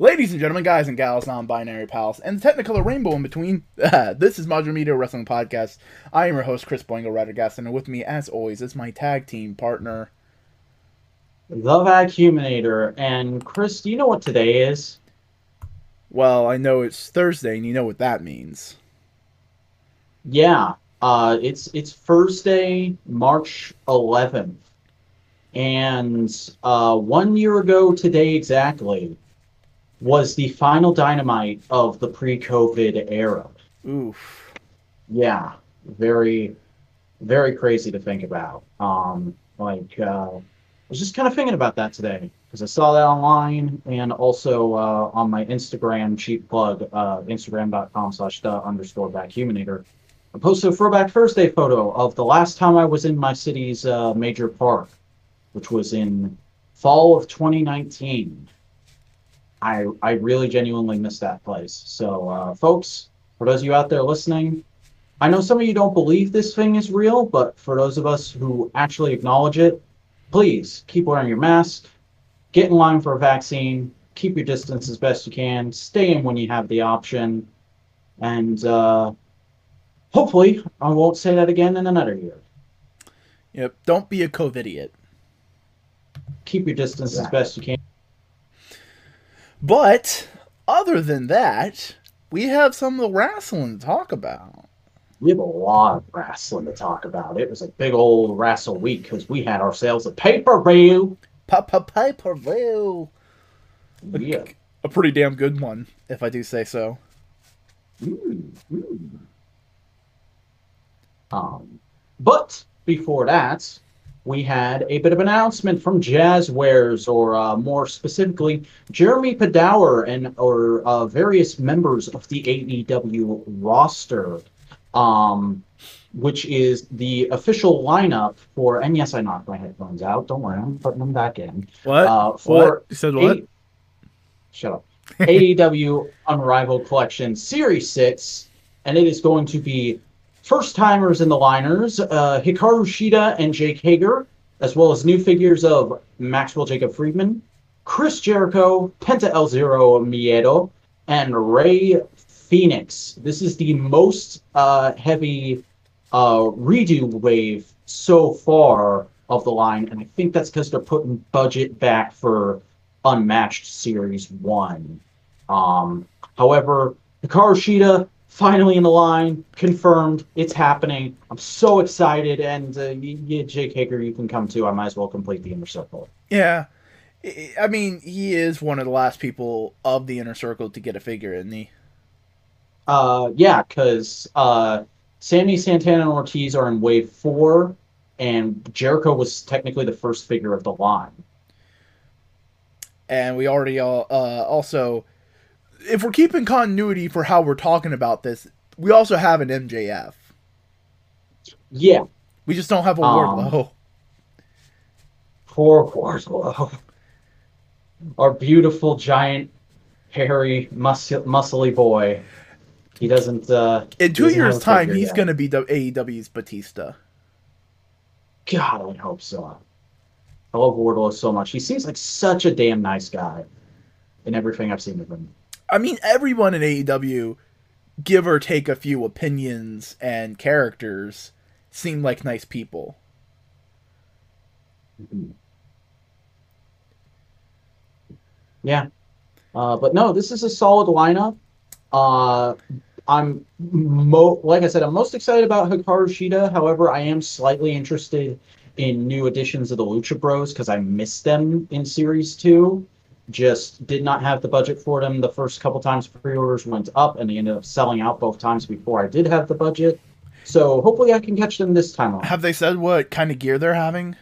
Ladies and gentlemen, guys and gals, non-binary pals, and the Technicolor rainbow in between, this is Modular Media Wrestling Podcast. I am your host, Chris Boingo Radagast, and with me, as always, is my tag team partner. The Vacuuminator. And Chris, do you know what today is? Well, I know it's Thursday, and you know what that means. Yeah, uh, it's it's Thursday, March 11th, and uh, one year ago today exactly was the final Dynamite of the pre-COVID era. Oof. Yeah, very, very crazy to think about. Um, like, uh, I was just kind of thinking about that today because I saw that online and also uh, on my Instagram, cheap plug, uh, instagram.com slash the underscore vacuuminator. I posted a Throwback Thursday photo of the last time I was in my city's uh, major park, which was in fall of 2019. I I really genuinely miss that place. So, uh, folks, for those of you out there listening, I know some of you don't believe this thing is real, but for those of us who actually acknowledge it, please keep wearing your mask, get in line for a vaccine, keep your distance as best you can, stay in when you have the option, and uh, hopefully I won't say that again in another year. Yep. Don't be a COVIDiot. Keep your distance as best you can. But other than that, we have some of the wrestling to talk about. We have a lot of wrestling to talk about. It was a big old wrestle week because we had ourselves a pay per view. Pay per view. Yeah. A pretty damn good one, if I do say so. Mm, mm. Um, but before that, we had a bit of announcement from Jazwares, or uh, more specifically, Jeremy Padawer and or uh, various members of the AEW roster, um, which is the official lineup for. And yes, I knocked my headphones out. Don't worry, I'm putting them back in. What? Uh, for what? You said what? A- Shut up. AEW Unrivaled Collection Series 6, and it is going to be first timers in the liners uh, Hikaru Shida and Jake Hager, as well as new figures of Maxwell Jacob Friedman, Chris Jericho, Penta El Zero Miedo, and Rey Fenix. This is the most uh, heavy uh, redo wave so far of the line, and I think that's because they're putting budget back for Unmatched Series 1. Um, however, Hikaru Shida finally in the line, confirmed, it's happening. I'm so excited, and uh, yeah, Jake Hager, you can come too. I might as well complete the inner circle. Yeah. I- I mean, he is one of the last people of the inner circle to get a figure, isn't he? Uh, yeah, because uh, Sammy Santana and Ortiz are in wave four, and Jericho was technically the first figure of the line. And we already all, uh, also, if we're keeping continuity for how we're talking about this, we also have an MJF. Yeah, We just don't have a Um, Wardlow. poor Wardlow. Our beautiful, giant, hairy, muscle, muscly boy. He doesn't. Uh, In two years' time, he's yet. to be the AEW's Batista. God, I hope so. I love Wardlow so much. He seems like such a damn nice guy in everything I've seen of him. I mean, everyone in AEW, give or take a few opinions and characters, seem like nice people. Yeah. Uh, but no, this is a solid lineup. Uh, I'm mo like I said, I'm most excited about Hikaru Shida. However, I am slightly interested in new additions of the Lucha Bros because I missed them in Series Two. Just did not have the budget for them the first couple times pre-orders went up, and they ended up selling out both times before I did have the budget. So hopefully, I can catch them this time around. Have they said what kind of gear they're having?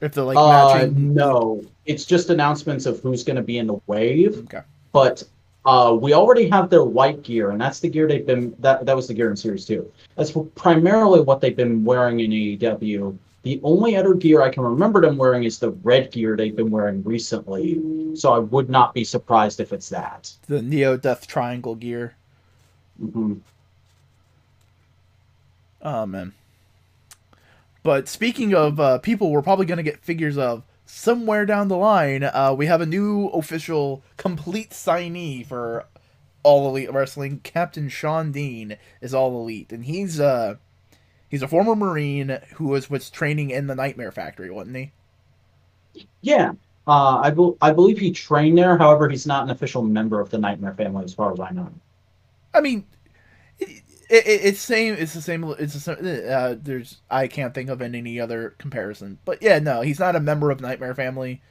If they're like uh, matching. no, it's just announcements of who's going to be in the wave. Okay. But uh, we already have their white gear, and that's the gear they've been. That that was the gear in Series Two. That's primarily what they've been wearing in AEW. The only other gear I can remember them wearing is the red gear they've been wearing recently. So I would not be surprised if it's that. The Neo Death Triangle gear. hmm Oh man. But speaking of uh, people, we're probably gonna get figures of somewhere down the line, uh, we have a new official complete signee for All Elite Wrestling. Captain Shawn Dean is All Elite, and he's uh he's a former Marine who was was training in the Nightmare Factory, wasn't he? Yeah, uh, I, be- I believe he trained there. However, he's not an official member of the Nightmare family, as far as I know. I mean, it, it, it's same. It's the same. It's the same. Uh, there's I can't think of any other comparison. But yeah, no, he's not a member of Nightmare Family,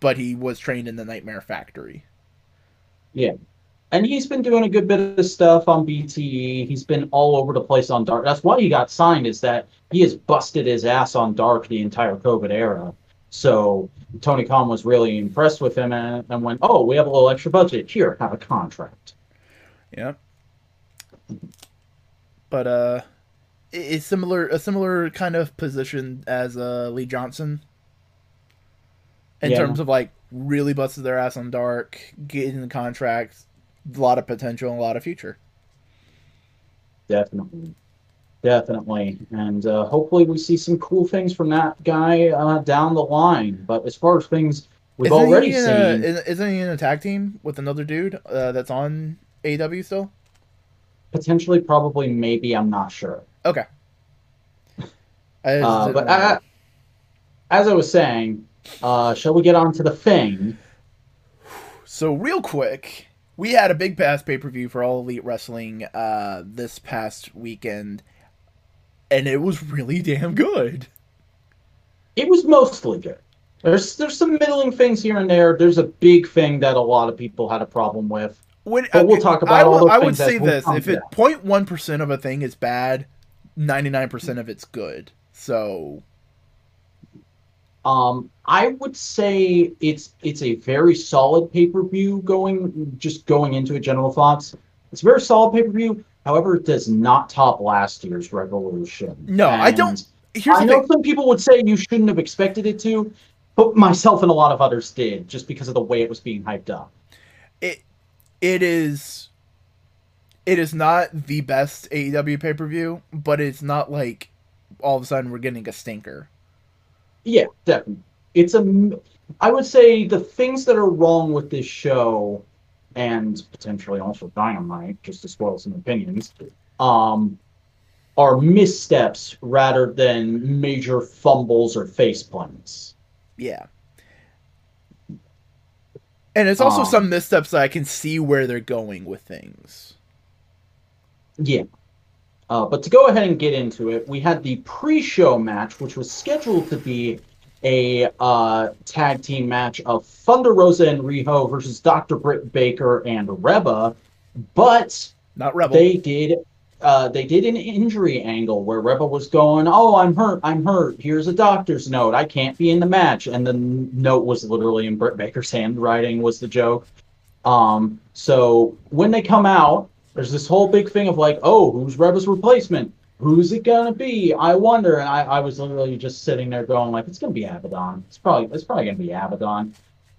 but he was trained in the Nightmare Factory. Yeah, and he's been doing a good bit of stuff on BTE. He's been all over the place on Dark. That's why he got signed. Is that he has busted his ass on Dark the entire COVID era. So Tony Khan was really impressed with him and, and went, "Oh, we have a little extra budget. Here, have a contract." Yeah. But uh, it- it's similar a similar kind of position as uh Lee Johnson. In Yeah. terms of like really busted their ass on dark, getting the contracts, a lot of potential, and a lot of future. Definitely. Definitely. And uh, hopefully we see some cool things from that guy uh, down the line. But as far as things we've Isn't already seen, a, is- isn't he in a tag team with another dude uh, that's on AW still? potentially, probably, maybe, I'm not sure. Okay. I Uh, but uh, as I was saying, uh, shall we get on to the thing? So real quick, we had a big pass pay per view for All Elite Wrestling uh, this past weekend, and it was really damn good. It was mostly good. There's there's some middling things here and there. There's a big thing that a lot of people had a problem with. When, But we'll talk about I, all will- I would say this: if it that. 0.1 percent of a thing is bad, 99 percent of it's good. So Um, I would say it's it's a very solid pay per view. Going just going into it, general thoughts. It's a very solid pay per view. However, it does not top last year's Revolution. No, I don't- And here's I know thing: some people would say you shouldn't have expected it to, but myself and a lot of others did, just because of the way it was being hyped up. it it is it is not the best AEW pay per view, but it's not like all of a sudden we're getting a stinker. Yeah, definitely. It's a. I would say the things that are wrong with this show, and potentially also Dynamite, just to spoil some opinions, um, are missteps rather than major fumbles or face plants. Yeah. And it's also Um, some missteps that I can see where they're going with things. Yeah. Uh, but to go ahead and get into it, we had the pre-show match, which was scheduled to be a uh, tag team match of Thunder Rosa and Riho versus Dr. Britt Baker and Reba, but Not Rebel. they did uh, they did an injury angle where Reba was going, "Oh, I'm hurt, I'm hurt. Here's a doctor's note. I can't be in the match." And the note was literally in Britt Baker's handwriting. Was the joke? Um, so when they come out, there's this whole big thing of like, "Oh, who's Reba's replacement? Who's it gonna be? I wonder." And I, I was literally just sitting there going, "Like, it's gonna be Abaddon. It's probably it's probably gonna be Abaddon."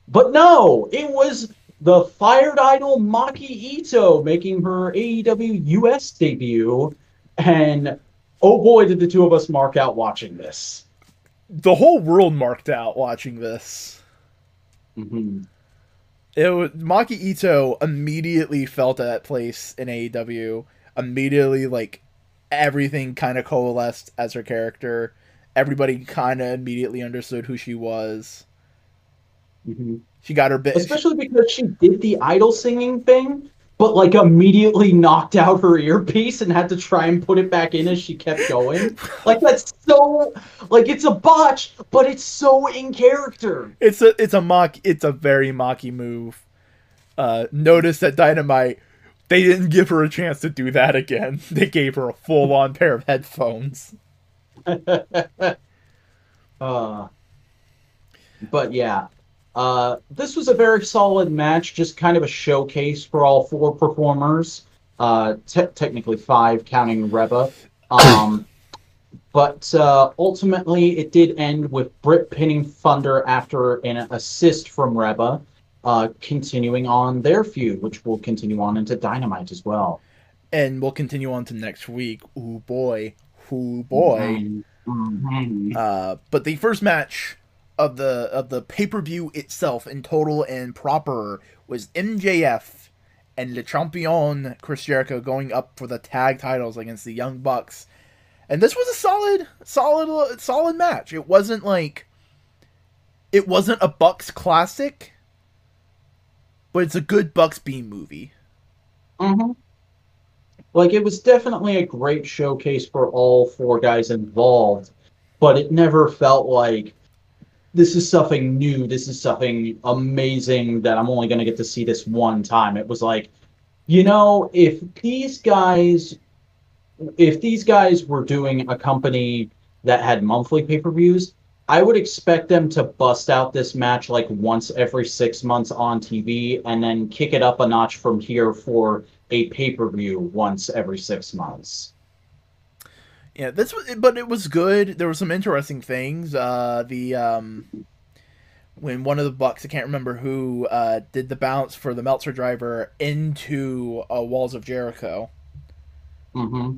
But no, it was the fired idol Maki Ito making her AEW US debut. And oh boy, did the two of us mark out watching this. the whole world marked out watching this. hmm It was Maki Ito immediately felt at place in AEW. Immediately, like everything kind of coalesced as her character. Everybody kind of immediately understood who she was. hmm She got her bit. Especially because she did the idol singing thing, but like immediately knocked out her earpiece and had to try and put it back in as she kept going. like that's so like it's a botch, but it's so in character. It's a it's a mock it's a very Maki move. Uh, notice that Dynamite they didn't give her a chance to do that again. They gave her a full on pair of headphones. Uh, but yeah, uh, this was a very solid match, just kind of a showcase for all four performers. Uh, te- technically five, counting Reba. Um, but uh, ultimately, it did end with Britt pinning Thunder after an assist from Reba, uh, continuing on their feud, which will continue on into Dynamite as well. And we'll continue on to next week. Ooh boy. Ooh boy. Mhm. Mhm. Uh, but the first match of the of the pay per view itself in total and proper was MJF and Le Champion Chris Jericho going up for the tag titles against the Young Bucks, and this was a solid, solid, solid match. It wasn't like it wasn't a Bucks classic, but it's a good Bucks Beam movie. Mm-hmm. Like it was definitely a great showcase for all four guys involved, but it never felt like this is something new. This is something amazing that I'm only going to get to see this one time. It was like, you know, if these guys, if these guys were doing a company that had monthly pay per views, I would expect them to bust out this match like once every six months on TV and then kick it up a notch from here for a pay per view once every six months. Yeah, this was, but it was good. There were some interesting things. Uh, the um, when one of the Bucks, I can't remember who, uh, did the bounce for the Meltzer driver into uh, Walls of Jericho. Mm-hmm.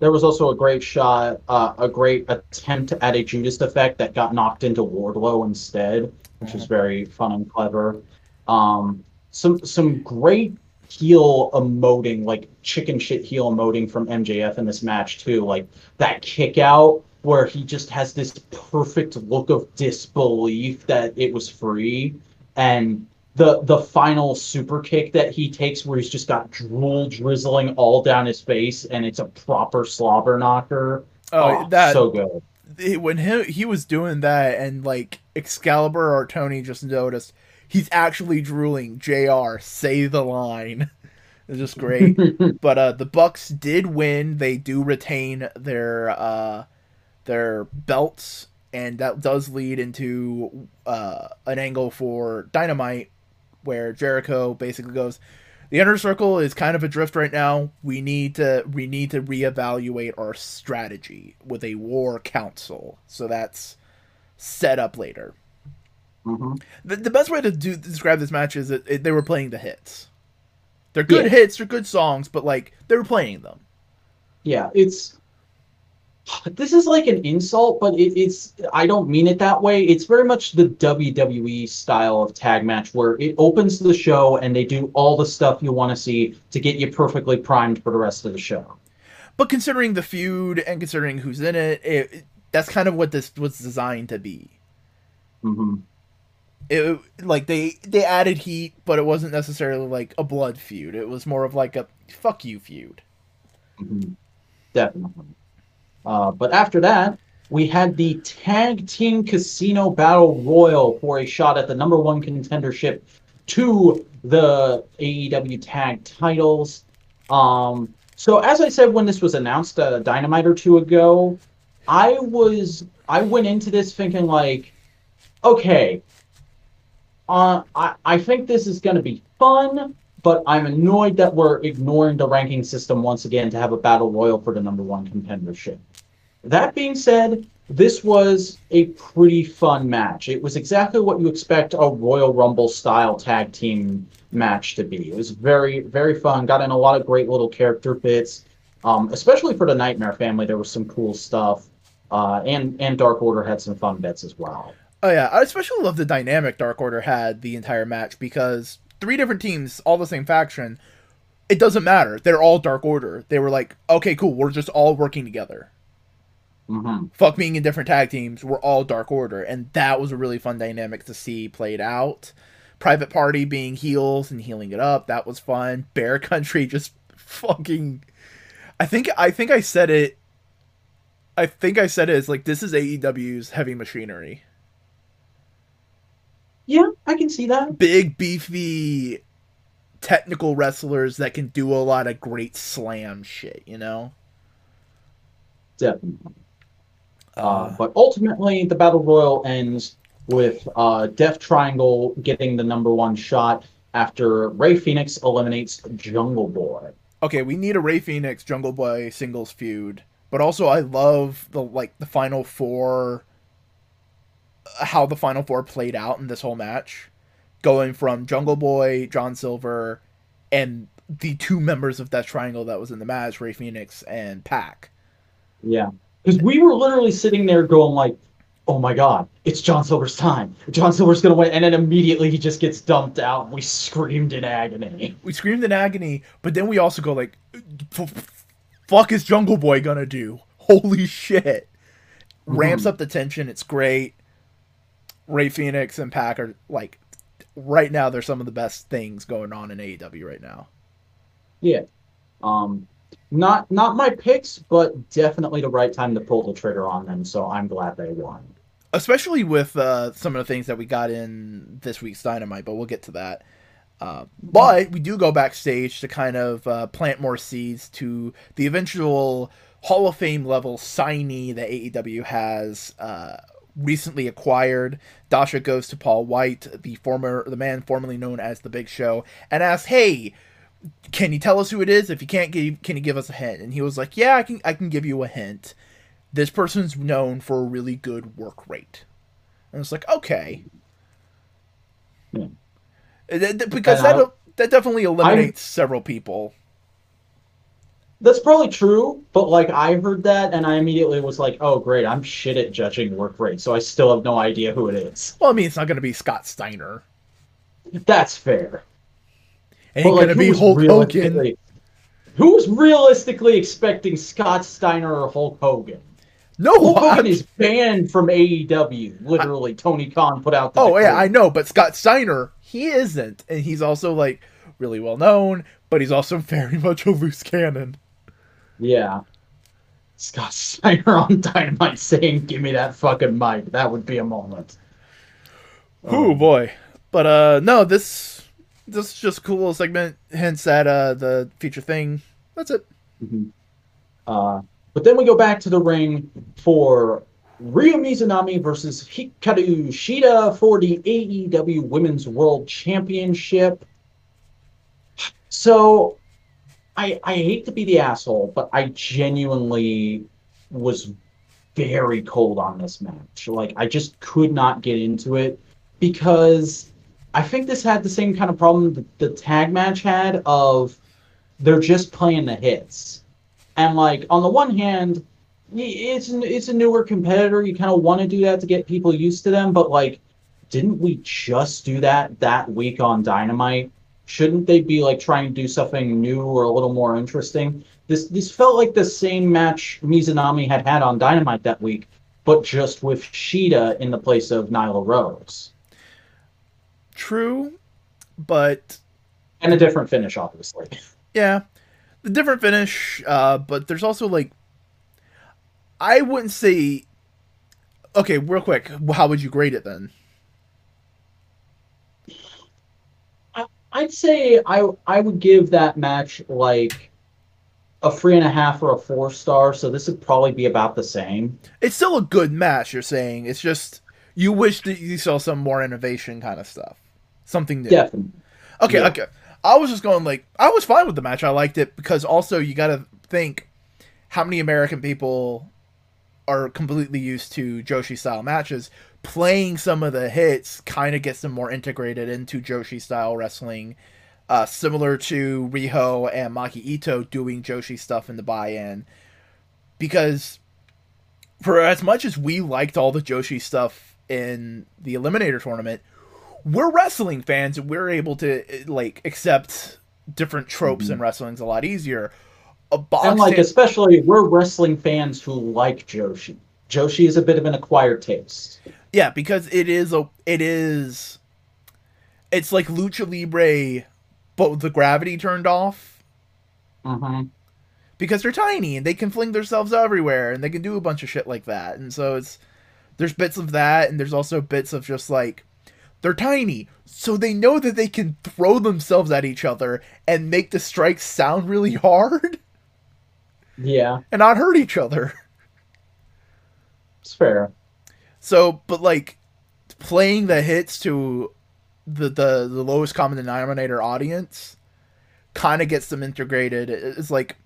There was also a great shot, uh, a great attempt at a Judas effect that got knocked into Wardlow instead, which was very fun and clever. Um, some some great heel emoting, like chicken shit heel emoting from MJF in this match too. Like that kick out where he just has this perfect look of disbelief that it was free, and the the final super kick that he takes where he's just got drool drizzling all down his face and it's a proper slobber knocker. Oh, oh that so good. When he he was doing that and like Excalibur or Tony just noticed he's actually drooling. Jr. Say the line. It's just great. but uh, the Bucks did win. They do retain their uh, their belts, and that does lead into uh, an angle for Dynamite, where Jericho basically goes, "The inner circle is kind of adrift right now. We need to we need to reevaluate our strategy with a war council." So that's set up later. Mm-hmm. The, the best way to do describe this match is that it, they were playing the hits. They're good yeah. hits, they're good songs, but like they were playing them. Yeah, it's this is like an insult, but it, it's I don't mean it that way. It's very much the WWE style of tag match where it opens the show and they do all the stuff you want to see to get you perfectly primed for the rest of the show. But considering the feud and considering who's in it, it, it that's kind of what this was designed to be. Mm-hmm it like they they added heat, but it wasn't necessarily like a blood feud. It was more of like a fuck you feud. Mm-hmm. Definitely. Uh, but after that, we had the tag team casino battle royal for a shot at the number one contendership to the AEW tag titles. Um, so as I said when this was announced a uh, dynamite or two ago, I was I went into this thinking like, okay, uh, I, I think this is going to be fun, but I'm annoyed that we're ignoring the ranking system once again to have a battle royal for the number one contendership. That being said, this was a pretty fun match. It was exactly what you expect a Royal Rumble style tag team match to be. It was very, very fun. Got in a lot of great little character bits, um, especially for the Nightmare family. There was some cool stuff, uh, and and Dark Order had some fun bits as well. Oh yeah, I especially love the dynamic Dark Order had the entire match because three different teams, all the same faction. It doesn't matter. They're all Dark Order. They were like, okay, cool. We're just all working together. Mm-hmm. Fuck being in different tag teams. We're all Dark Order, and that was a really fun dynamic to see played out. Private Party being heels and healing it up. That was fun. Bear Country just fucking. I think I think I said it. I think I said it as like this is AEW's heavy machinery. Yeah, I can see that. Big, beefy, technical wrestlers that can do a lot of great slam shit, you know? Definitely. Uh, uh, but ultimately, the Battle Royal ends with uh, Death Triangle getting the number one shot after Rey Fenix eliminates Jungle Boy. Okay, we need a Rey Fenix Jungle Boy singles feud, but also I love the like the final four how the final four played out in this whole match, going from Jungle Boy, John Silver, and the two members of that triangle that was in the match, Rey Fenix and Pac. Yeah, because we were literally sitting there going like, oh my god, it's John Silver's time. John Silver's gonna win, and then immediately he just gets dumped out. And we screamed in agony. We screamed in agony, but then we also go like, "Fuck is Jungle Boy gonna do? Holy shit!" Ramps up the tension. It's great. Rey Fenix and Pac are like, right now they're some of the best things going on in AEW right now. Yeah. Um, not not my picks, but definitely the right time to pull the trigger on them. So I'm glad they won. especially with uh, some of the things that we got in this week's Dynamite, but we'll get to that. Uh, but we do go backstage to kind of uh, plant more seeds to the eventual Hall of Fame level signee that AEW has uh, recently acquired. Dasha goes to Paul White, the former, the man formerly known as the Big Show, and asks, "Hey, can you tell us who it is? If you can't give, can you give us a hint?" And he was like, "Yeah, I can. I can give you a hint." this person's known for a really good work rate. And it's like, okay. Yeah. Because I- that that definitely eliminates several people. That's probably true, but like I heard that and I immediately was like, oh great, I'm shit at judging work rate, so I still have no idea who it is. Well, I mean, it's not going to be Scott Steiner. That's fair. Ain't like, to be Hulk Hogan. Who's realistically expecting Scott Steiner or Hulk Hogan? No, Hulk I- Hogan is banned from AEW. Literally, Tony Khan put out the. oh yeah, I know, but Scott Steiner, he isn't, and he's also like really well known, but he's also very much a loose cannon. Yeah. Scott Steiner on Dynamite saying, "Give me that fucking mic." That would be a moment. Oh boy, but uh, no, this this is just cool segment hints at uh the feature thing. That's it. Mhm. Uh, but then we go back to the ring for Ryo Mizunami versus Hikaru Shida for the AEW Women's World Championship. So, I I hate to be the asshole, but I genuinely was very cold on this match. Like I just could not get into it because I think this had the same kind of problem that the tag match had of they're just playing the hits. And like on the one hand, it's it's a newer competitor. You kind of want to do that to get people used to them, but like, didn't we just do that that week on Dynamite? Shouldn't they be like trying to do something new or a little more interesting? This this felt like the same match Mizunami had had on Dynamite that week, but just with Shida in the place of Nyla Rose True, but and a different finish, obviously. yeah, the different finish. Uh, but there's also like, I wouldn't say. Okay, real quick, how would you grade it then? I'd say I I would give that match like a three and a half or a four star. So this would probably be about the same. It's still a good match. You're saying it's just you wish that you saw some more innovation kind of stuff, something new. Definitely. Okay, Yeah. okay. I was just going like I was fine with the match. I liked it because also you got to think how many American people are completely used to Joshi style matches. Playing some of the hits kind of gets them more integrated into Joshi style wrestling, uh, similar to Riho and Maki Ito doing Joshi stuff in the buy-in. Because for as much as we liked all the Joshi stuff in the Eliminator tournament, we're wrestling fans and we're able to eh, like accept different tropes in wrestling's a lot easier. A box And like especially we're wrestling fans who like Joshi. Joshi is a bit of an acquired taste. yeah, because it is a it is it's like lucha libre but with the gravity turned off hmm because they're tiny and they can fling themselves everywhere and they can do a bunch of shit like that. And so it's there's bits of that and there's also bits of just like they're tiny, so they know that they can throw themselves at each other and make the strikes sound really hard Yeah, and not hurt each other. it's fair. So, but like playing the hits to the the, the lowest common denominator audience kind of gets them integrated. It's like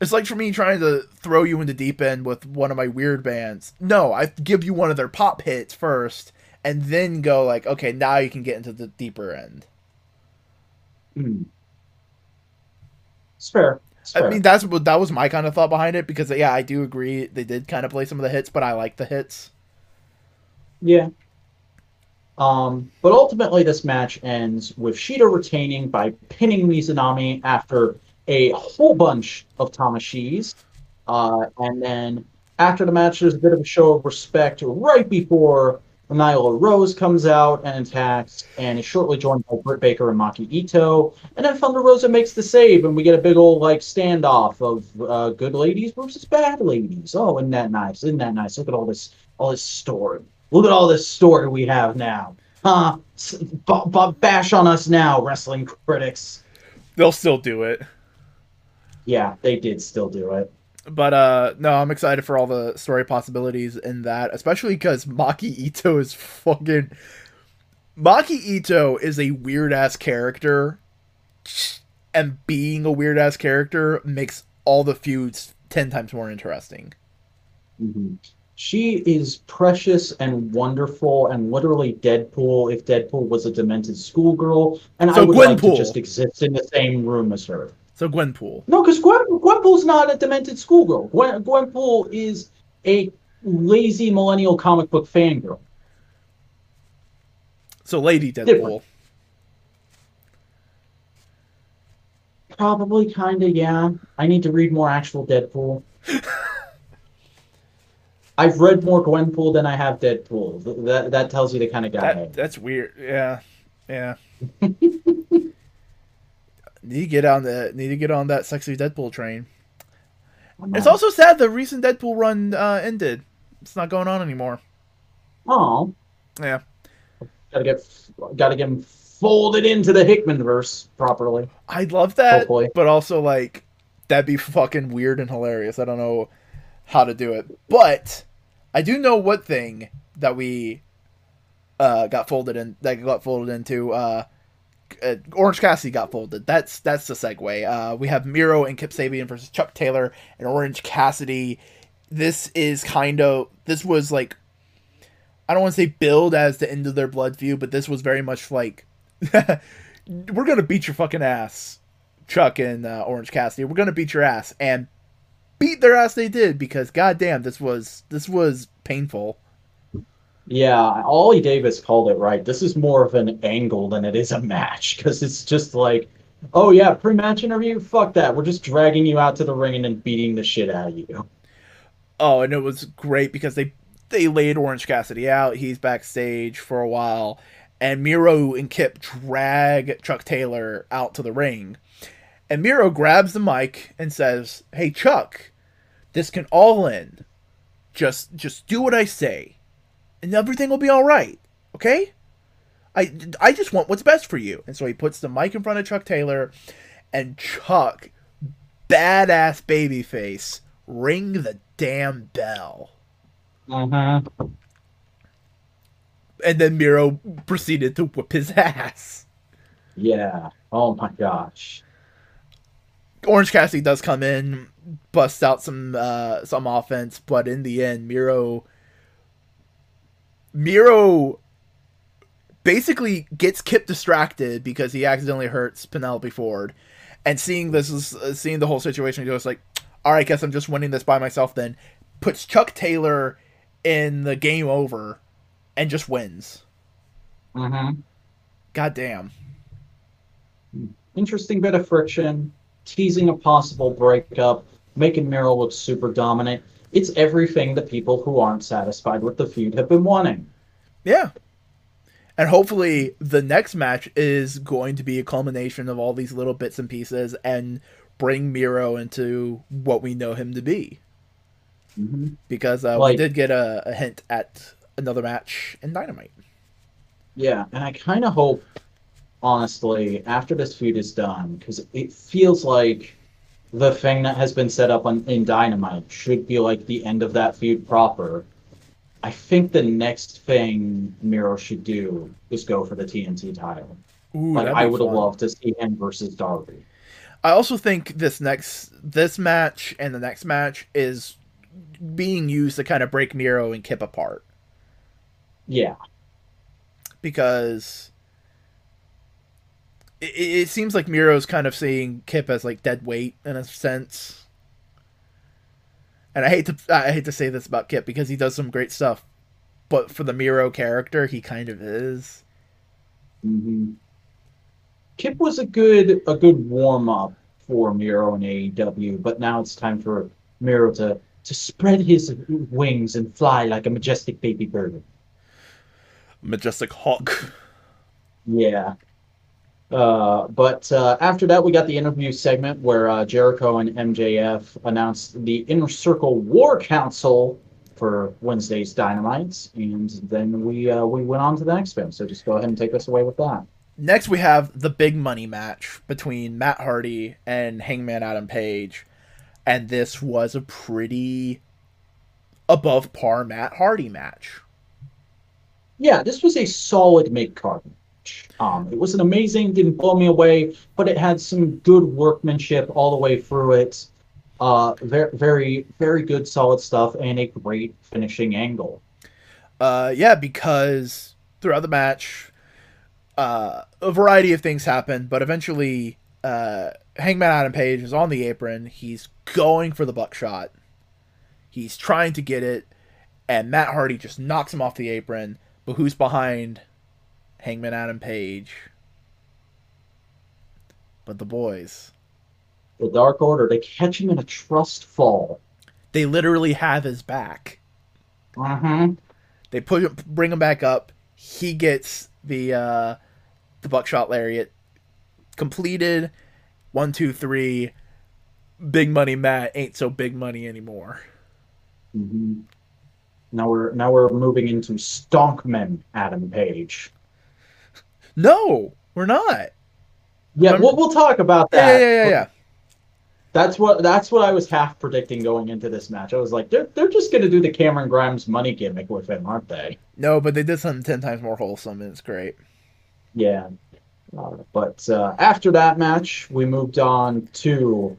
it's like for me trying to throw you into deep end with one of my weird bands. No, I give you one of their pop hits first and then go like, okay, now you can get into the deeper end. Mm. It's fair. It's fair. I mean, that's that was my kind of thought behind it because yeah, I do agree they did kind of play some of the hits, but I like the hits. Yeah. Um, but ultimately, this match ends with Shida retaining by pinning Mizunami after a whole bunch of Tamashis. Uh, and then after the match, there's a bit of a show of respect right before Nyla Rose comes out and attacks and is shortly joined by Britt Baker and Maki Ito. And then Thunder Rosa makes the save, and we get a big old like standoff of uh, good ladies versus bad ladies. Oh, isn't that nice? Isn't that nice? Look at all this, all this story. Look at all this story we have now. Huh? B- b- bash on us now, wrestling critics. They'll still do it. Yeah, they did still do it. But uh no, I'm excited for all the story possibilities in that, especially because Maki Ito is fucking Maki Ito is a weird ass character, and being a weird ass character makes all the feuds ten times more interesting. Mm-hmm. She is precious and wonderful, and literally Deadpool. If Deadpool was a demented schoolgirl, and So I would Gwenpool. like to just exist in the same room as her. So Gwenpool. No, because Gwen, Gwenpool's not a demented schoolgirl. Gwen, Gwenpool is a lazy millennial comic book fangirl. So Lady Deadpool. Different. Probably, kind of, yeah. I need to read more actual Deadpool. I've read more Gwenpool than I have Deadpool. That that tells you the kind of guy. That that's weird. Yeah, yeah. need to get on the need to get on that sexy Deadpool train. It's also sad the recent Deadpool run uh, ended. It's not going on anymore. oh, Yeah, gotta get gotta get him folded into the Hickman verse properly. I'd love that, Hopefully. but also like that'd be fucking weird and hilarious. I don't know how to do it, but I do know what thing that we uh, got folded in that got folded into. Uh, uh, Orange Cassidy got folded. That's that's the segue. Uh, we have Miro and Kip Sabian versus Chuck Taylor and Orange Cassidy. This is kind of this was like I don't want to say build as the end of their blood feud, but this was very much like we're gonna beat your fucking ass, Chuck and uh, Orange Cassidy. We're gonna beat your ass and beat their ass. They did because goddamn, this was this was painful. Yeah, Ollie Davis called it right. This is more of an angle than it is a match because it's just like, oh yeah, pre-match interview, fuck that. We're just dragging you out to the ring and then beating the shit out of you. Oh, and it was great because they they laid Orange Cassidy out. He's backstage for a while, and Miro and Kip drag Chuck Taylor out to the ring. And Miro grabs the mic and says, "Hey Chuck, this can all end. Just just do what I say, and everything will be all right. Okay? I I just want what's best for you." And so he puts the mic in front of Chuck Taylor, and Chuck, badass babyface, ring the damn bell. Uh-huh. And then Miro proceeded to whip his ass. Yeah. Oh my gosh. Orange Cassidy does come in, bust out some uh, some offense, but in the end, Miro Miro basically gets Kip distracted because he accidentally hurts Penelope Ford, and seeing this is uh, seeing the whole situation, he goes like, "All right, guess I'm just winning this by myself." Then puts Chuck Taylor in the game over, and just wins. Uh-huh. God damn. Interesting bit of friction, teasing a possible breakup, making Miro look super dominant. It's everything the people who aren't satisfied with the feud have been wanting. Yeah. And hopefully the next match is going to be a culmination of all these little bits and pieces and bring Miro into what we know him to be. Mhm. Because uh, we did get a, a hint at another match in Dynamite. Yeah, and I kind of hope, honestly, after this feud is done, because it feels like the thing that has been set up on, in Dynamite should be like the end of that feud proper. I think the next thing Miro should do is go for the TNT title. Ooh, Like I would have loved to see him versus Darby. I also think this next this match and the next match is being used to kind of break Miro and Kip apart. Yeah, because it, it seems like Miro's kind of seeing Kip as like dead weight in a sense. And I hate to I hate to say this about Kip because he does some great stuff. but for the Miro character, he kind of is. hmm Kip was a good a good warm up for Miro and AEW, but now it's time for Miro to to spread his wings and fly like a majestic baby bird. Majestic Hawk. Yeah. Uh, but uh, after that, we got the interview segment where uh, Jericho and MJF announced the Inner Circle War Council for Wednesday's Dynamites, and then we uh, we went on to the next bit. So just go ahead and take us away with that. Next, we have the big money match between Matt Hardy and Hangman Adam Page, and this was a pretty above par Matt Hardy match. Yeah, this was a solid mid card. Um, it wasn't amazing, didn't blow me away, but it had some good workmanship all the way through it. Uh, very, very, very good, solid stuff, and a great finishing angle. Uh, yeah, because throughout the match, uh, a variety of things happen, but eventually, uh, Hangman Adam Page is on the apron. He's going for the buckshot. He's trying to get it, and Matt Hardy just knocks him off the apron. But who's behind Hangman Adam Page? But the boys. The Dark Order, they catch him in a trust fall. They literally have his back. Mm-hmm. They put him, bring him back up. He gets the uh, the buckshot lariat completed. One, two, three. Big money Matt ain't so big money anymore. Mm-hmm. Now we're now we're moving into Stonkman Adam Page. No, we're not. Yeah, we'll, we'll talk about Yeah, that. yeah, yeah, yeah. That's what that's what I was half predicting going into this match. I was like, they're they're just gonna do the Cameron Grimes money gimmick with him, aren't they? No, but they did something ten times more wholesome, and it's great. Yeah. Uh, but uh, after that match, we moved on to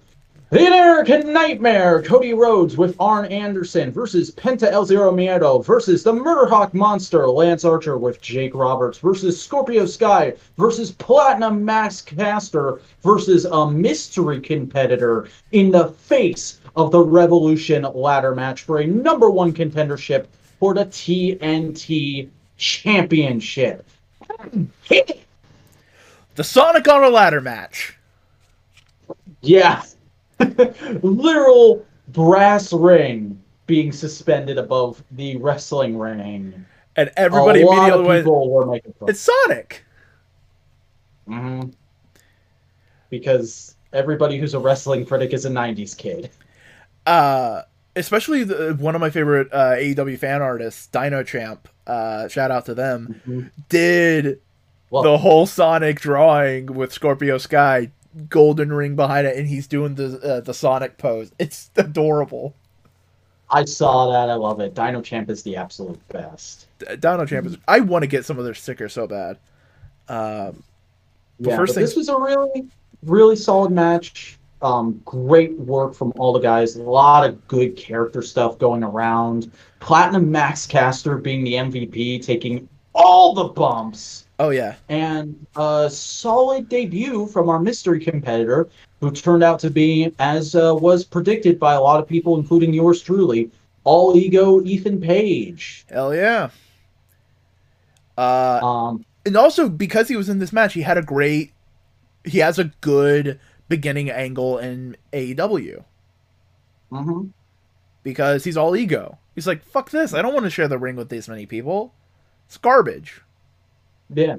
the American Nightmare, Cody Rhodes with Arn Anderson versus Penta El Zero Miedo versus the Murderhawk Monster, Lance Archer with Jake Roberts versus Scorpio Sky versus Platinum Max Caster versus a mystery competitor in the face of the Revolution ladder match for a number one contendership for the TNT Championship. The Sonic on a ladder match. Yeah. Literal brass ring being suspended above the wrestling ring. And everybody a lot immediately of went, people were making fun. It's Sonic! Mhm. Because everybody who's a wrestling critic is a 90s kid. Uh, especially the, one of my favorite uh, AEW fan artists, Dino Champ, uh, shout out to them, did Well, the whole Sonic drawing with Scorpio Sky, golden ring behind it, and he's doing the uh, the Sonic pose. It's adorable. I saw that. I love it. Dino Champ is the absolute best. D- Dino Champ is. I want to get some of their stickers so bad. Um, Yeah, first but this was a really, really solid match. Um, great work from all the guys. A lot of good character stuff going around. Platinum Max Caster being the MVP, taking all the bumps, oh yeah, and a solid debut from our mystery competitor, who turned out to be, as uh, was predicted by a lot of people, including yours truly, all ego Ethan Page. hell yeah. Uh, Um, and also because he was in this match, he had a great, he has a good beginning angle in AEW mhm. because he's all ego. He's like, "Fuck this! I don't want to share the ring with these many people. It's garbage." Yeah.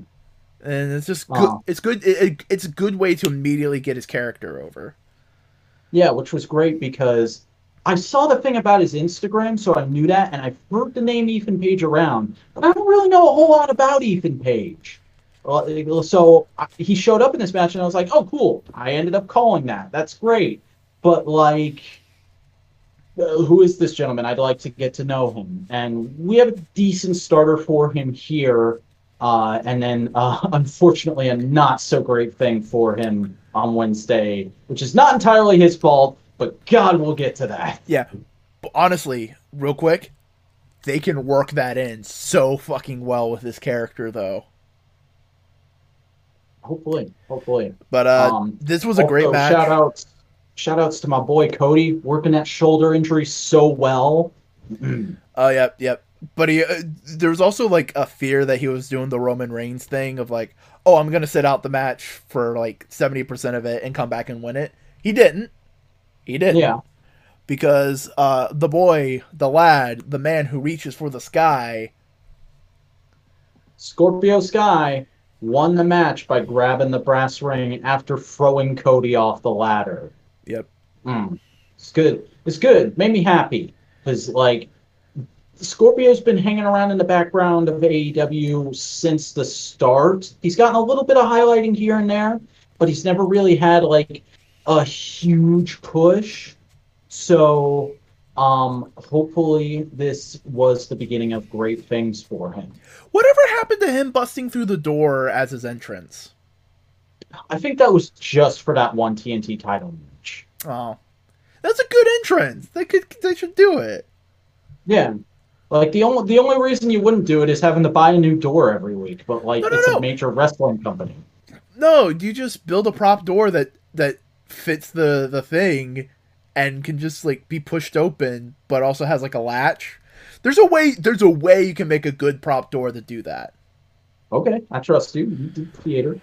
And it's just good. Wow. It's good. It, it- it's a good way to immediately get his character over. Yeah, which was great because I saw the thing about his Instagram, so I knew that, and I've heard the name Ethan Page around, but I don't really know a whole lot about Ethan Page. Well, So I- he showed up in this match, and I was like, "Oh, cool!" I ended up calling that. That's great. But like, uh, who is this gentleman? I'd like to get to know him, and we have a decent starter for him here. Uh, and then, uh, unfortunately, a not so great thing for him on Wednesday, which is not entirely his fault, but God, we'll get to that. Yeah. Honestly, real quick, they can work that in so fucking well with this character, though. Hopefully, hopefully. But uh, Um, this was a great match. Shout outs, shout outs to my boy Cody, working that shoulder injury so well. Oh, yep, yep. But he uh, there was also like a fear that he was doing the Roman Reigns thing of like, oh, I'm gonna sit out the match for like seventy percent of it and come back and win it. He didn't. He didn't. Yeah. Because uh, the boy, the lad, the man who reaches for the sky, Scorpio Sky won the match by grabbing the brass ring after throwing Cody off the ladder. Yep. Mm. It's good. It's good. Made me happy because like Scorpio's been hanging around in the background of AEW since the start. He's gotten a little bit of highlighting here and there, but he's never really had like a huge push. So um hopefully this was the beginning of great things for him. whatever happened to him busting through the door as his entrance? I think that was just for that one TNT title match. Oh, that's a good entrance. They could, they should do it. Yeah. Like the only the only reason you wouldn't do it is having to buy a new door every week, but like No, no, it's no. a major wrestling company. No, you just build a prop door that that fits the the thing, and can just like be pushed open, but also has like a latch. There's a way. There's a way you can make a good prop door to do that. Okay, I trust you. You do theater.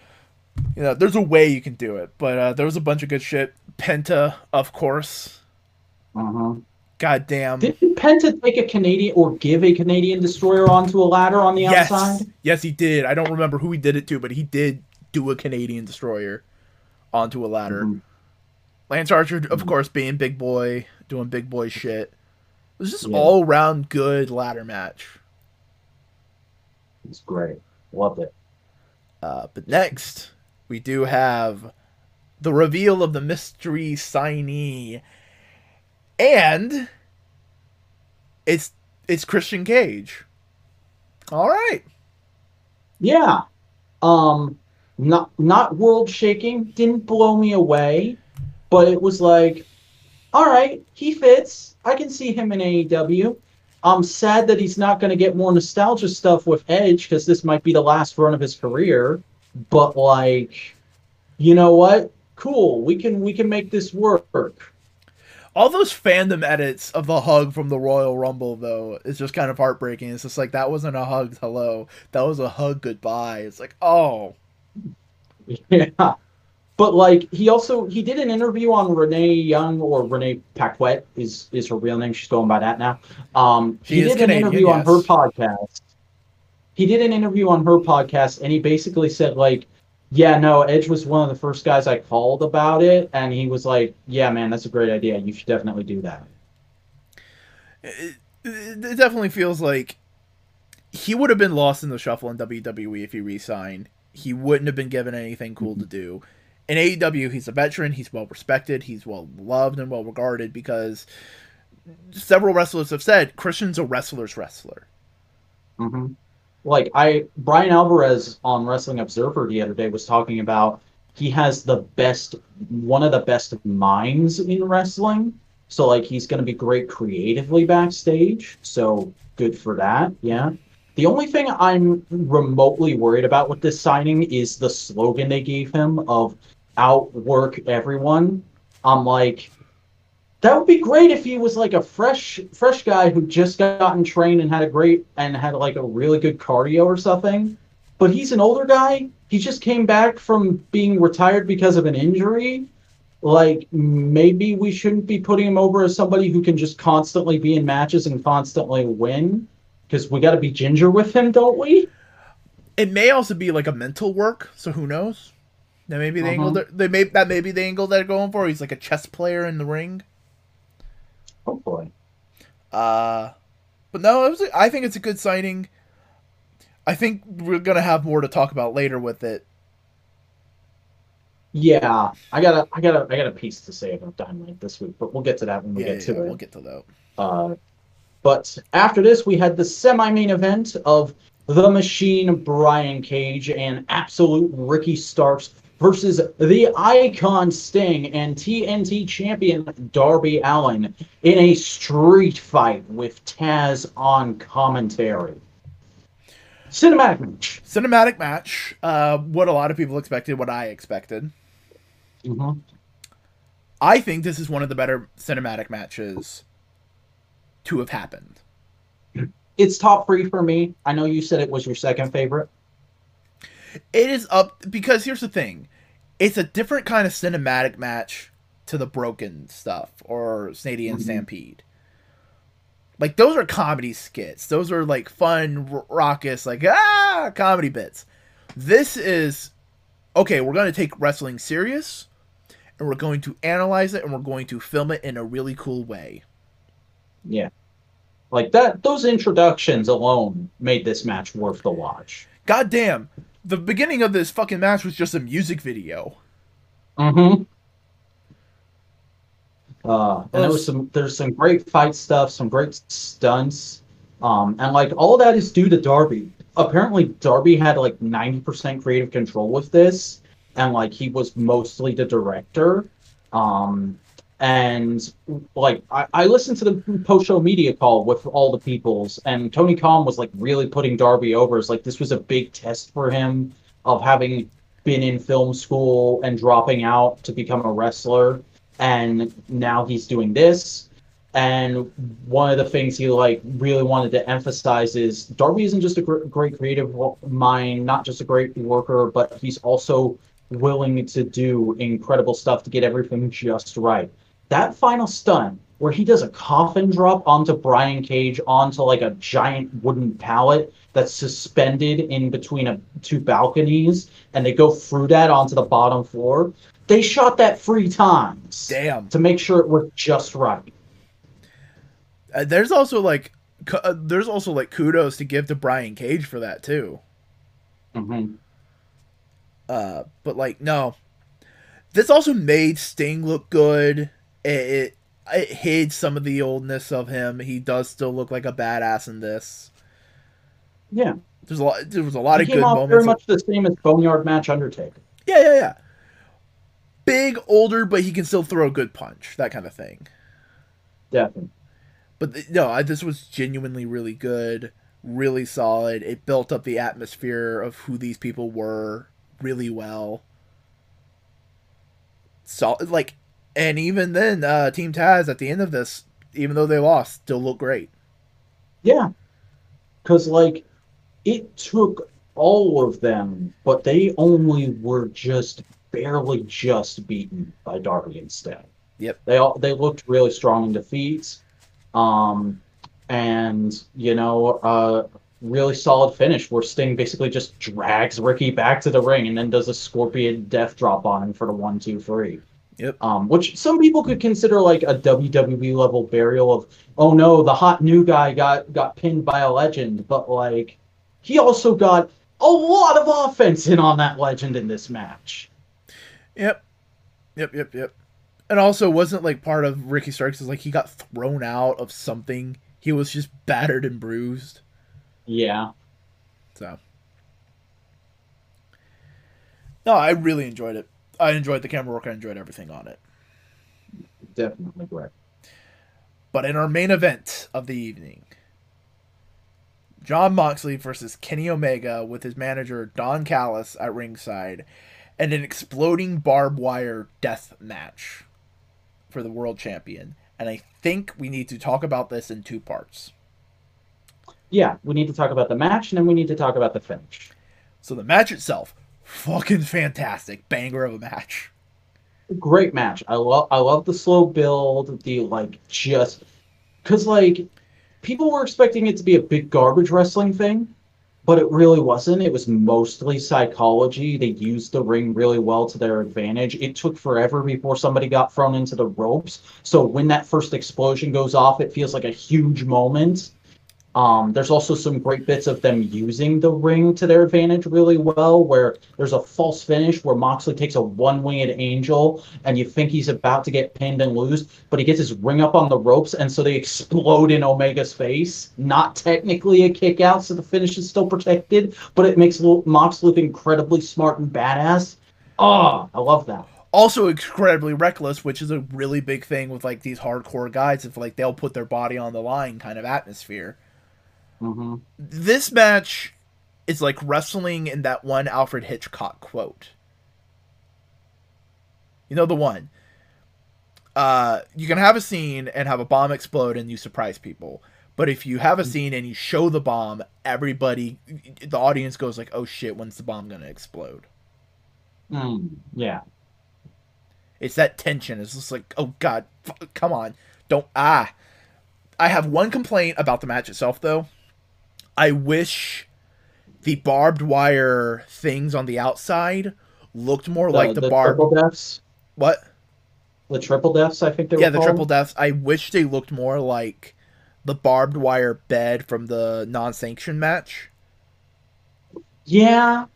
You know, there's a way you can do it, but uh, there was a bunch of good shit. Penta, of course. Uh-huh. Goddamn. Didn't Penta take a Canadian or give a Canadian destroyer onto a ladder on the yes, outside? yes, he did. I don't remember who he did it to, but he did do a Canadian destroyer onto a ladder. Mhm. Lance Archer, of course, being big boy, doing big boy shit. It was just Yeah. all round good ladder match. It's great. Loved it. Uh, but next, we do have the reveal of the mystery signee, and it's it's Christian Cage. All right, Yeah. Um not not world shaking, didn't blow me away, but it was like, all right, he fits. I can see him in AEW. I'm sad that he's not going to get more nostalgia stuff with Edge because this might be the last run of his career. But like, you know what? Cool. We can we can make this work. All those fandom edits of the hug from the Royal Rumble though is just kind of heartbreaking. It's just like that wasn't a hug hello, that was a hug goodbye. It's like oh Yeah. But like he also he did an interview on Renee Young or Renee Paquette is is her real name. She's going by that now. Um She he did Canadian, an interview on her podcast. He did an interview on her podcast and he basically said like yeah, no, Edge was one of the first guys I called about it and he was like, "Yeah, man, that's a great idea. You should definitely do that." it, it it definitely feels like he would have been lost in the shuffle in WWE if he re-signed. He wouldn't have been given anything cool to do. In AEW, he's a veteran. He's well respected. He's well loved and well regarded because several wrestlers have said Christian's a wrestler's wrestler. hmm Like I, Bryan Alvarez on Wrestling Observer the other day was talking about he has the best, one of the best minds in wrestling. So like he's going to be great creatively backstage. So good for that. Yeah. The only thing I'm remotely worried about with this signing is the slogan they gave him of outwork everyone. I'm like, that would be great if he was like a fresh fresh guy who just gotten trained and had a great and had like a really good cardio or something. But he's an older guy. He just came back from being retired because of an injury. Like maybe we shouldn't be putting him over as somebody who can just constantly be in matches and constantly win. Because we got to be ginger with him, don't we? It may also be like a mental work, so who knows? That maybe the Uh-huh. angle that they may that may be the angle they're going for. He's like a chess player in the ring. Hopefully. Uh, but no, it was. I think it's a good signing. I think we're gonna have more to talk about later with it. Yeah, I got a, I got a, I got a piece to say about Dynamite this week, but we'll get to that when we yeah, get to yeah, it. we'll get to that. Uh, but after this, we had the semi-main event of the Machine, Brian Cage, and Absolute Ricky Starks versus the Icon Sting and TNT Champion Darby Allin in a street fight with Taz on commentary. Cinematic match. Cinematic match. Uh, what a lot of people expected, what I expected. Mhm. I think this is one of the better cinematic matches to have happened. it's top three for me. I know you said it was your second favorite. It is up because here's the thing. It's a different kind of cinematic match to the broken stuff or Stadium Mhm. Stampede. Like those are comedy skits. Those are like fun, r- raucous, like ah, comedy bits. This is okay. We're going to take wrestling serious, and we're going to analyze it, and we're going to film it in a really cool way. Yeah. Like that those introductions alone made this match worth the watch. God damn, the beginning of this fucking match was just a music video. Mm-hmm. Uh, and there was some there's some great fight stuff, some great stunts. Um, and like all that is due to Darby. Apparently Darby had like 90% creative control with this, and like he was mostly the director. Um, and like I, I listened to the post show media call with all the peoples, and Tony Khan was like really putting Darby over. As like this was a big test for him of having been in film school and dropping out to become a wrestler. And now he's doing this. And one of the things he like really wanted to emphasize is darby isn't just a gr- great creative mind not just a great worker but he's also willing to do incredible stuff to get everything just right that final stunt where he does a coffin drop onto brian cage onto like a giant wooden pallet that's suspended in between a, two balconies and they go through that onto the bottom floor they shot that three times Damn. to make sure it worked just right. Uh, there's also like uh, there's also like kudos to give to Brian Cage for that too. Mm-hmm. Uh, but like no, this also made Sting look good. It, it it hid some of the oldness of him. He does still look like a badass in this. Yeah, There's a lot. There was a lot he of came good off moments. very much the same as Boneyard Match Undertaker. Yeah, yeah, yeah. Big, older, but he can still throw a good punch. That kind of thing. Definitely. But no, I, this was genuinely really good, really solid. It built up the atmosphere of who these people were really well. So like, and even then, uh, Team Taz at the end of this, even though they lost, still look great. Yeah, because like it took all of them, but they only were just barely just beaten by Darby instead. Yep. They all they looked really strong in defeats, um, and you know, uh, really solid finish where Sting basically just drags Ricky back to the ring and then does a scorpion death drop on him for the one, two, three. Yep. Um, which some people could consider like a WWE level burial of, oh no, the hot new guy got got pinned by a legend, but like he also got a lot of offense in on that legend in this match. Yep, yep, yep, yep. And also, wasn't like part of Ricky Starks is like he got thrown out of something. He was just battered and bruised. Yeah. So, no, I really enjoyed it. I enjoyed the camera work. I enjoyed everything on it. Definitely correct. But in our main event of the evening, Jon Moxley versus Kenny Omega with his manager Don Callis at ringside, and an exploding barbed wire death match for the world champion. And I think we need to talk about this in two parts. Yeah, we need to talk about the match and then we need to talk about the finish. So the match itself, fucking fantastic, banger of a match. Great match. I love I love the slow build, the like just cuz like people were expecting it to be a big garbage wrestling thing, but it really wasn't. It was mostly psychology. They used the ring really well to their advantage. It took forever before somebody got thrown into the ropes. So when that first explosion goes off, it feels like a huge moment. Um, there's also some great bits of them using the ring to their advantage really well, where there's a false finish where Moxley takes a one-winged angel and you think he's about to get pinned and lose, but he gets his ring up on the ropes and so they explode in Omega's face. Not technically a kick out, so the finish is still protected, but it makes Mox look incredibly smart and badass. Oh, I love that. Also incredibly reckless, which is a really big thing with like these hardcore guys. If like they'll put their body on the line, kind of atmosphere. Hmm this match is like wrestling in that one Alfred Hitchcock quote. You know the one. Uh, you can have a scene and have a bomb explode and you surprise people, But if you have a scene and you show the bomb, everybody, the audience goes like, "Oh shit, when's the bomb gonna explode?" Mm, yeah. It's that tension. It's just like, "Oh god, f- come on, don't ah." I have one complaint about the match itself, though. I wish the barbed wire things on the outside looked more like the, barbed. triple deaths. What? The triple deaths, I think they were Yeah, the called. triple deaths. I wish they looked more like the barbed wire bed from the non-sanctioned match. Yeah,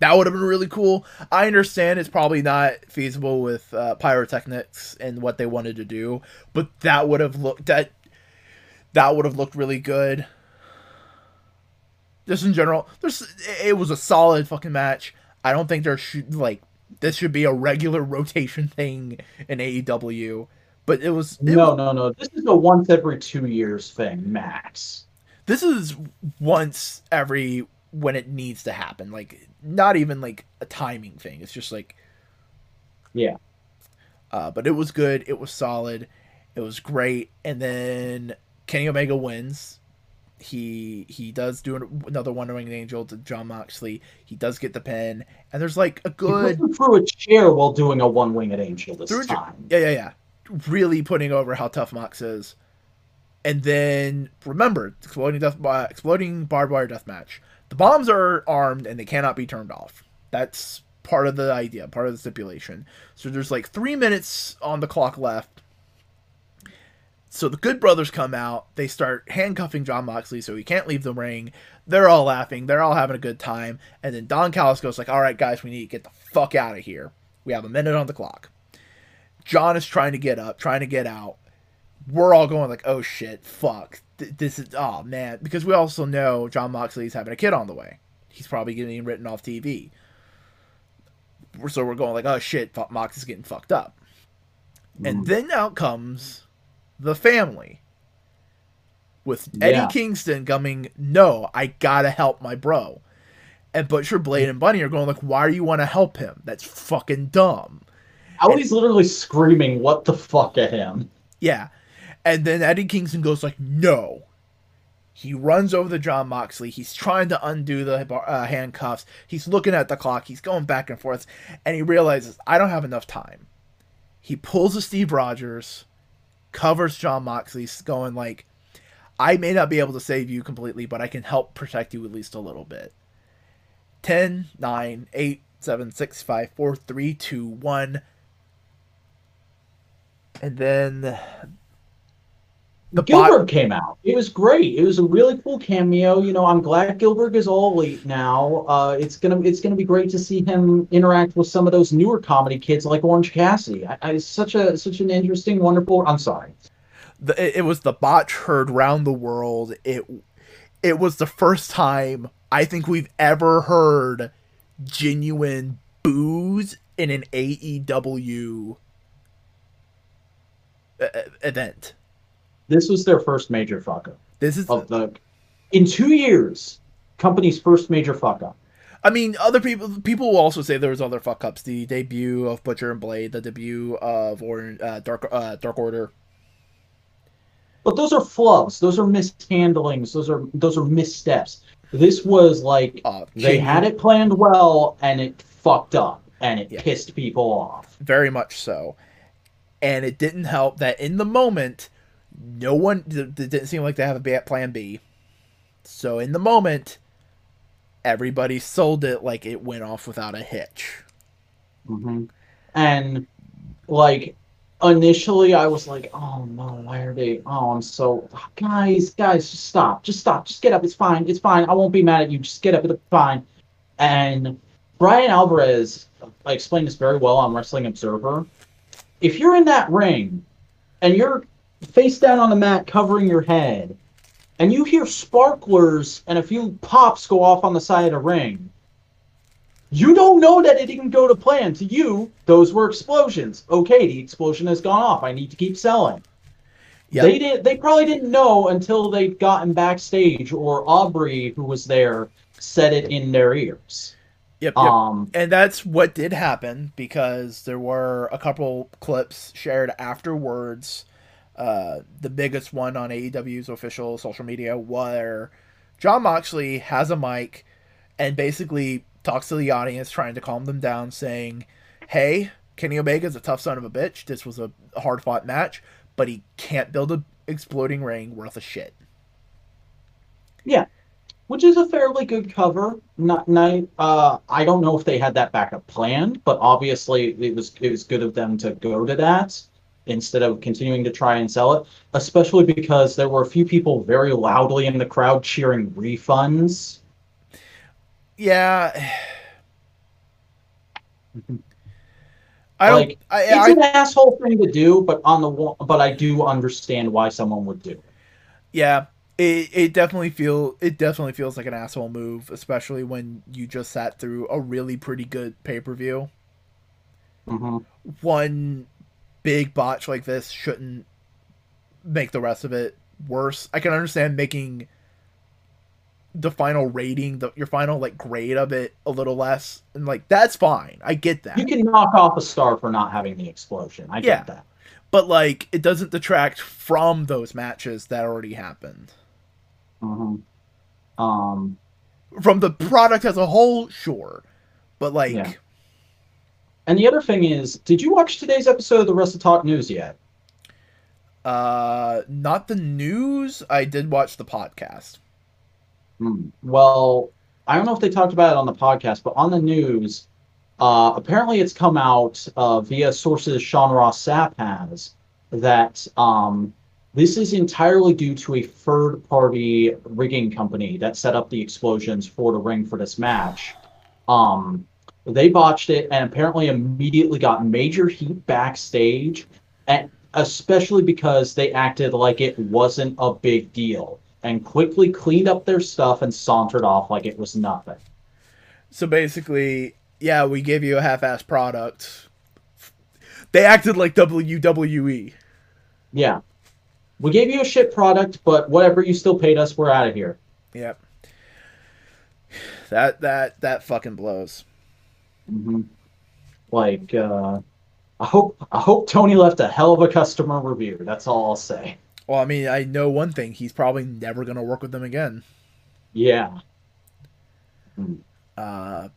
That would have been really cool. I understand it's probably not feasible with uh, pyrotechnics and what they wanted to do, but that would have looked that that would have looked really good. Just in general, there's it was a solid fucking match. I don't think there should like this should be a regular rotation thing in AEW, but it was it no, no, no. This is a once every two years thing, max. this is once every when it needs to happen like not even like a timing thing it's just like Yeah. uh, but it was good it was solid it was great and then kenny omega wins he he does do an- another wonder winged angel to jon moxley he does get the pin and there's like a good through a chair while doing a one winged angel this Through time. Yeah, yeah, yeah. Really putting over how tough Mox is. And then remember, exploding death, uh, exploding barbed wire death match. The bombs are armed and they cannot be turned off. That's part of the idea, part of the stipulation. So there's like three minutes on the clock left. So the Good Brothers come out. They start handcuffing Jon Moxley so he can't leave the ring. They're all laughing. They're all having a good time. And then Don Callis goes like, "All right, guys, we need to get the fuck out of here. We have a minute on the clock." John is trying to get up, trying to get out. We're all going like, "Oh shit, fuck. Th- This is oh man," because we also know Jon Moxley's having a kid on the way. He's probably getting written off TV. So we're going like, "Oh shit, Mox is getting fucked up." And Mm. then out comes the family with Eddie Yeah. Kingston coming, "No, I gotta help my bro." And Butcher Blade and Bunny are going like, "Why do you want to help him? That's fucking dumb." Ellie's literally screaming, "What the fuck at him?" Yeah. And then Eddie Kingston goes like, "No." He runs over to Jon Moxley. He's trying to undo the uh, handcuffs. He's looking at the clock. He's going back and forth, and he realizes I don't have enough time. He pulls a Steve Rogers, covers Jon Moxley, going like, "I may not be able to save you completely, but I can help protect you at least a little bit." 10, 9, 8, 7, 6, 5, 4, 3, 2, 1. And then the bot- Gilbert came out. It was great. It was a really cool cameo. You know, I'm glad Gilbert is all elite now. Uh, it's gonna it's gonna be great to see him interact with some of those newer comedy kids like Orange Cassidy. I, I such a such an interesting, wonderful. I'm sorry. the, it- it was the botch heard round the world. It it was the first time I think we've ever heard genuine boos in an AEW uh, event. This was their first major fuck up This is of the in two years. Company's first major fuck up. I mean, other people people will also say there was other fuck ups. The debut of Butcher and Blade, the debut of or uh, Dark uh, Dark Order. But those are flubs. Those are mishandlings. Those are those are missteps. This was like Uh, they had it planned well and it fucked up and it Yeah. pissed people off. very much so. And it didn't help that in the moment, no one didn't seem like they have a plan B. So in the moment, everybody sold it like it went off without a hitch. hmm And like initially, I was like, "Oh no, why are they? Oh, I'm so guys, guys, just stop, just stop, just get up. It's fine, it's fine. I won't be mad at you. Just get up. It's fine." And Bryan Alvarez, I explained this very well on Wrestling Observer. If you're in that ring and you're face down on the mat covering your head, and you hear sparklers and a few pops go off on the side of the ring, you don't know that it didn't go to plan. To you, those were explosions. Okay, the explosion has gone off. I need to keep selling. Yeah. They did. They probably didn't know until they'd gotten backstage, or Aubrey, who was there, said it in their ears. Yep, yep. Um, and that's what did happen because there were a couple clips shared afterwards uh, the biggest one on AEW's official social media, where Jon Moxley has a mic and basically talks to the audience, trying to calm them down, saying, "Hey, Kenny Omega's a tough son of a bitch. This was a hard fought match, but he can't build a exploding ring worth a shit." Yeah, which is a fairly good cover. Not, not uh, I don't know if they had that backup planned, but obviously it was it was good of them to go to that instead of continuing to try and sell it. Especially because there were a few people very loudly in the crowd cheering refunds. Yeah. I. Like, I, It's I, an asshole thing to do, but on the but I do understand why someone would do it. yeah. It, it definitely feel it definitely feels like an asshole move, especially when you just sat through a really pretty good pay per view. hmm One big botch like this shouldn't make the rest of it worse. I can understand making the final rating, the your final like grade of it a little less, and like that's fine. I get that. You can knock off a star for not having the explosion. I Yeah. get that. but like it doesn't detract from those matches that already happened. hmm Um, From the product as a whole, sure, but like, Yeah. And the other thing is, did you watch today's episode of the WrestleTalk News yet? uh, not the news. I did watch the podcast. Hmm. Well, I don't know if they talked about it on the podcast, but on the news, uh, apparently it's come out uh, via sources Sean Ross Sapp has that um, this is entirely due to a third party rigging company that set up the explosions for the ring for this match. Um, they botched it and apparently immediately got major heat backstage, and especially because they acted like it wasn't a big deal and quickly cleaned up their stuff and sauntered off like it was nothing. So basically, yeah, we gave you a half-ass product. They acted like. WWE. Yeah. We gave you a shit product, but whatever, you still paid us, we're out of here. Yep. That that that fucking blows. Hmm Like, uh, I hope I hope Tony left a hell of a customer review. That's all I'll say. Well, I mean, I know one thing: he's probably never gonna work with them again. Yeah. Uh,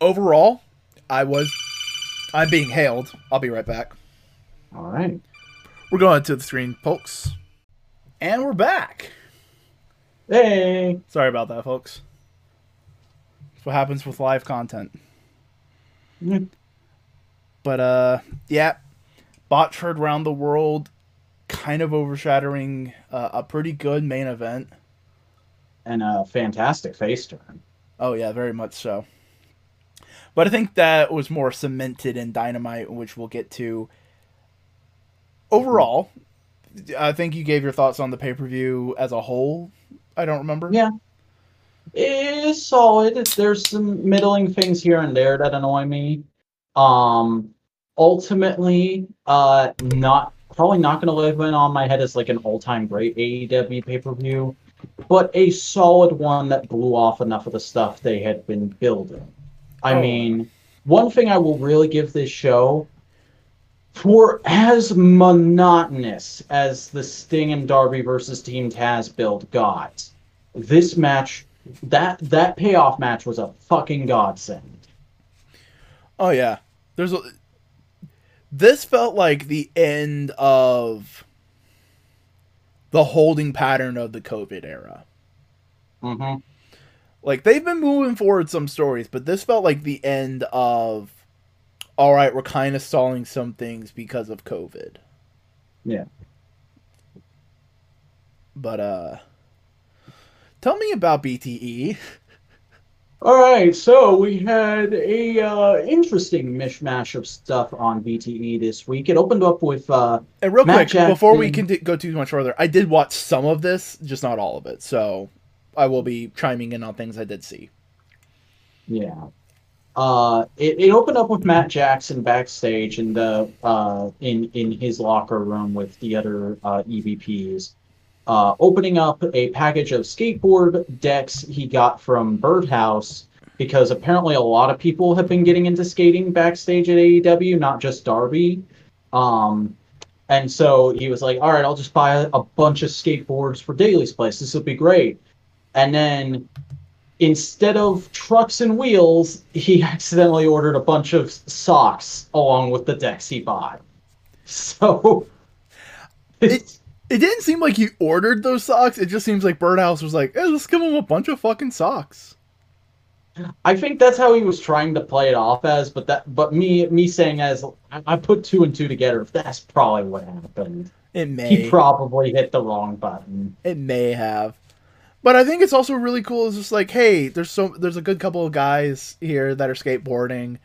overall, I was. I'm being hailed. I'll be right back. All right. We're going to the screen, folks. And we're back. Hey. Sorry about that, folks. That's what happens with live content. But, uh, yeah. Botch heard around the world, kind of overshadowing uh, a pretty good main event. And a fantastic face turn. Oh, yeah, very much so. But I think that was more cemented in Dynamite, which we'll get to. Overall, I think you gave your thoughts on the pay per view as a whole. I don't remember. Yeah. Is solid. There's some middling things here and there that annoy me. Um, ultimately, uh, not probably not going to live in on my head as like an all-time great AEW pay-per-view, but a solid one that blew off enough of the stuff they had been building. I Oh. mean, one thing I will really give this show for as monotonous as the Sting and Darby versus Team Taz build got, this match, that that payoff match was a fucking godsend. Oh yeah. There's a This felt like the end of the holding pattern of the COVID era. Mm-hmm. Like they've been moving forward some stories, but this felt like the end of all right, we're kind of stalling some things because of COVID. Yeah. But uh tell me about. BTE. All right, so we had a uh, interesting mishmash of stuff on BTE this week. It opened up with uh, And real Matt quick, before we can go too much further, I did watch some of this, just not all of it. So I will be chiming in on things I did see. Yeah. Uh, it, it opened up with Matt Jackson backstage and uh, uh, in in his locker room with the other uh, EVPs, uh, opening up a package of skateboard decks he got from Birdhouse because apparently a lot of people have been getting into skating backstage at AEW, not just Darby. Um, And so he was like, "All right, I'll just buy a, a bunch of skateboards for Daily's place. This will be great." And then instead of trucks and wheels, he accidentally ordered a bunch of socks along with the decks he bought. So It, it didn't seem like he ordered those socks. It just seems like Birdhouse was like, hey, let's give him a bunch of fucking socks. I think that's how he was trying to play it off as, but that but me me saying as I put two and two together, that's probably what happened. It may. He probably hit the wrong button. It may have. But I think it's also really cool. It's just like, hey, there's so there's a good couple of guys here that are skateboarding.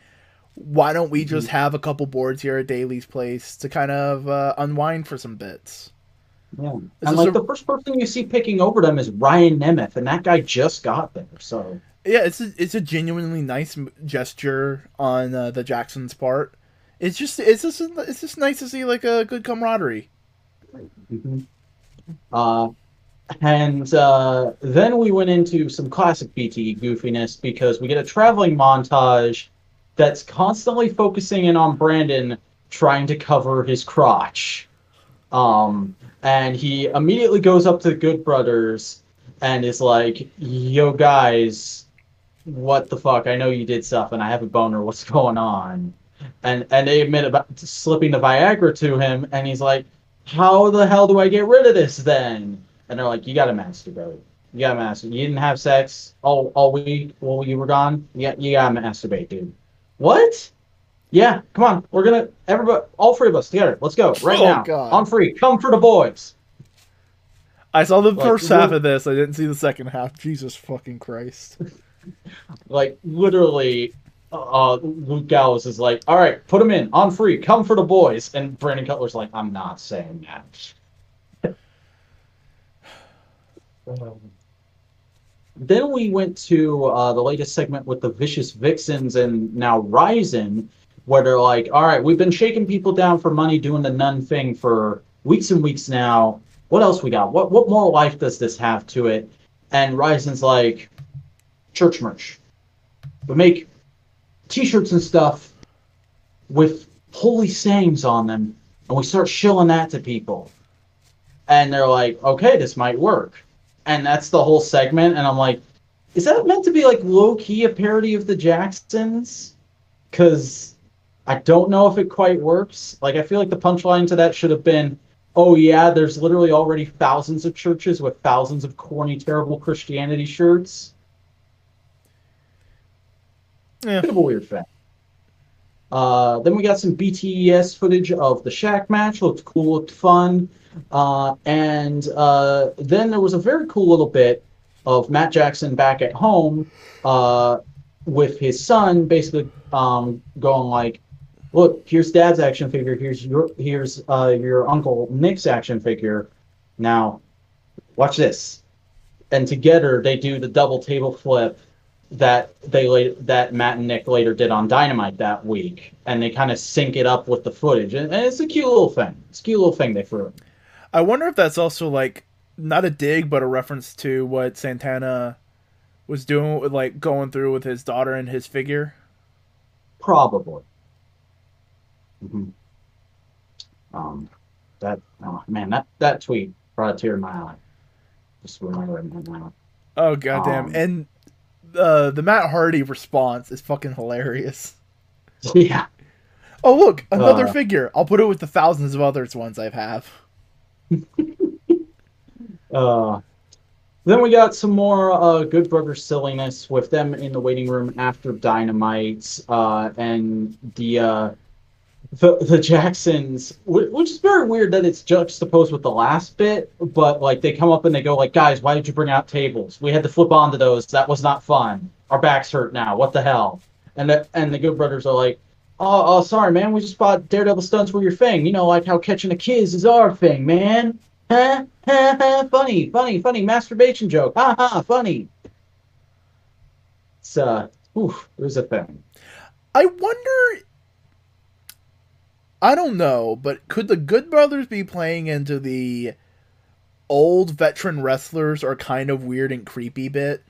Why don't we just have a couple boards here at Daily's place to kind of uh, unwind for some bits? Yeah. Is and like a- the first person you see picking over them is Ryan Nemeth, and that guy just got there. So Yeah, it's a, it's a genuinely nice gesture on uh, the Jacksons' part. It's just it's just it's just nice to see like a good camaraderie. Mhm. Uh, and uh, then we went into some classic BTE goofiness because we get a traveling montage that's constantly focusing in on Brandon trying to cover his crotch. Um, and he immediately goes up to the Good Brothers and is like, "Yo, guys, what the fuck? I know you did stuff, and I have a boner. What's going on?" And and they admit about slipping the Viagra to him, and he's like, "How the hell do I get rid of this then?" And they're like, "You got to masturbate. You got to masturbate. You didn't have sex all all week while you were gone. Yeah, you got to masturbate, dude." What? Yeah, come on. We're gonna everybody, all three of us together. Let's go right Oh, now. God. On free. Come for the boys. I saw the Like, first half of this. I didn't see the second half. Jesus fucking Christ. Like literally, uh, Luke Gallows is like, "All right, put him in on free. Come for the boys." And Brandon Cutler's like, "I'm not saying that." Um, then we went to uh, the latest segment with the Vicious Vixens and now Ryzen, where they're like, "All right, we've been shaking people down for money, doing the nun thing for weeks and weeks now. What else we got? What what more life does this have to it?" And Ryzen's like, "Church merch. We make T-shirts and stuff with holy sayings on them, and we start shilling that to people." And they're like, "Okay, this might work." and that's the whole segment. And I'm like, is that meant to be like low key a parody of the Jacksons? Because I don't know if it quite works. Like, I feel like the punchline to that should have been, oh yeah, there's literally already thousands of churches with thousands of corny, terrible Christianity shirts. Yeah. Bit of a weird fact. Uh, then we got some BTES footage of the Shack match. Looked cool, looked fun. Uh, and uh, then there was a very cool little bit of Matt Jackson back at home uh, with his son, basically um, going like, "Look, here's Dad's action figure. Here's your here's uh, your uncle Nick's action figure. Now, watch this." And together they do the double table flip that they that Matt and Nick later did on Dynamite that week, and they kind of sync it up with the footage, and, and it's a cute little thing. It's a cute little thing they threw. in. I wonder if that's also like not a dig, but a reference to what Santana was doing with like going through with his daughter and his figure. Probably. Hmm Um, that oh man, that that tweet brought a tear in my eye. Just remembering that now. Oh goddamn! Um, and uh, the Matt Hardy response is fucking hilarious. yeah. Oh look, another Uh. figure. I'll put it with the thousands of others ones I have. Uh, then we got some more uh, Good Brother silliness with them in the waiting room after Dynamite, uh, and the uh, the the Jacksons, which is very weird that it's juxtaposed with the last bit. But like they come up and they go like, "Guys, why did you bring out tables? We had to flip onto those. That was not fun. Our backs hurt now. What the hell?" And the, and the Good Brothers are like, "Oh, oh, sorry, man. We just bought Daredevil stunts were your thing. You know, like how catching a kiss is our thing, man." Ha, ha, funny, funny, funny masturbation joke. Ha ha, funny. It's uh, oof, it was a thing. I wonder. I don't know, but could the Good Brothers be playing into the old veteran wrestlers are kind of weird and creepy bit?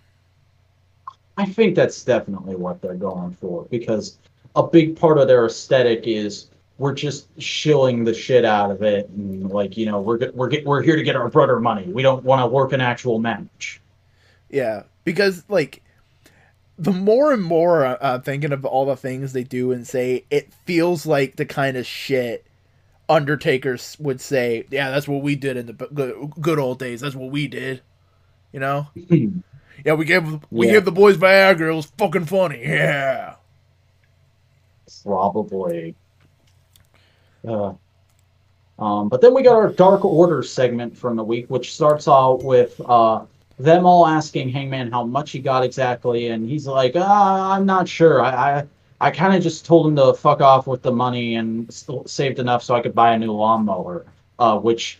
I think that's definitely what they're going for because a big part of their aesthetic is we're just shilling the shit out of it, and like you know, we're we're get, we're here to get our brother money. We don't want to work an actual match. Yeah, because like the more and more uh, thinking of all the things they do and say, it feels like the kind of shit Undertaker would say. Yeah, that's what we did in the good, good old days. That's what we did. You know. yeah, we gave we yeah. gave the boys Viagra. It was fucking funny. Yeah. Probably. Uh, um, but then we got our Dark Order segment from the week, which starts out with uh, them all asking Hangman how much he got exactly, and he's like, ah, "I'm not sure. I, I, I kind of just told him to fuck off with the money and saved enough so I could buy a new lawnmower." Uh, which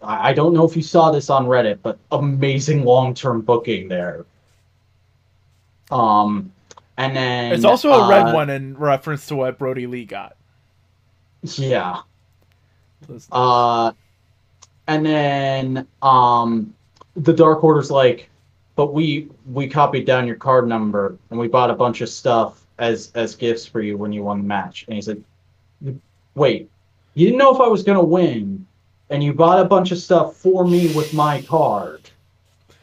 I, I don't know if you saw this on Reddit, but amazing long-term booking there. Um, and then it's also a red uh, one in reference to what Brodie Lee got. Yeah. Uh, and then um, the Dark Order's like, but we we copied down your card number and we bought a bunch of stuff as as gifts for you when you won the match. And he said, wait, you didn't know if I was gonna win, and you bought a bunch of stuff for me with my card.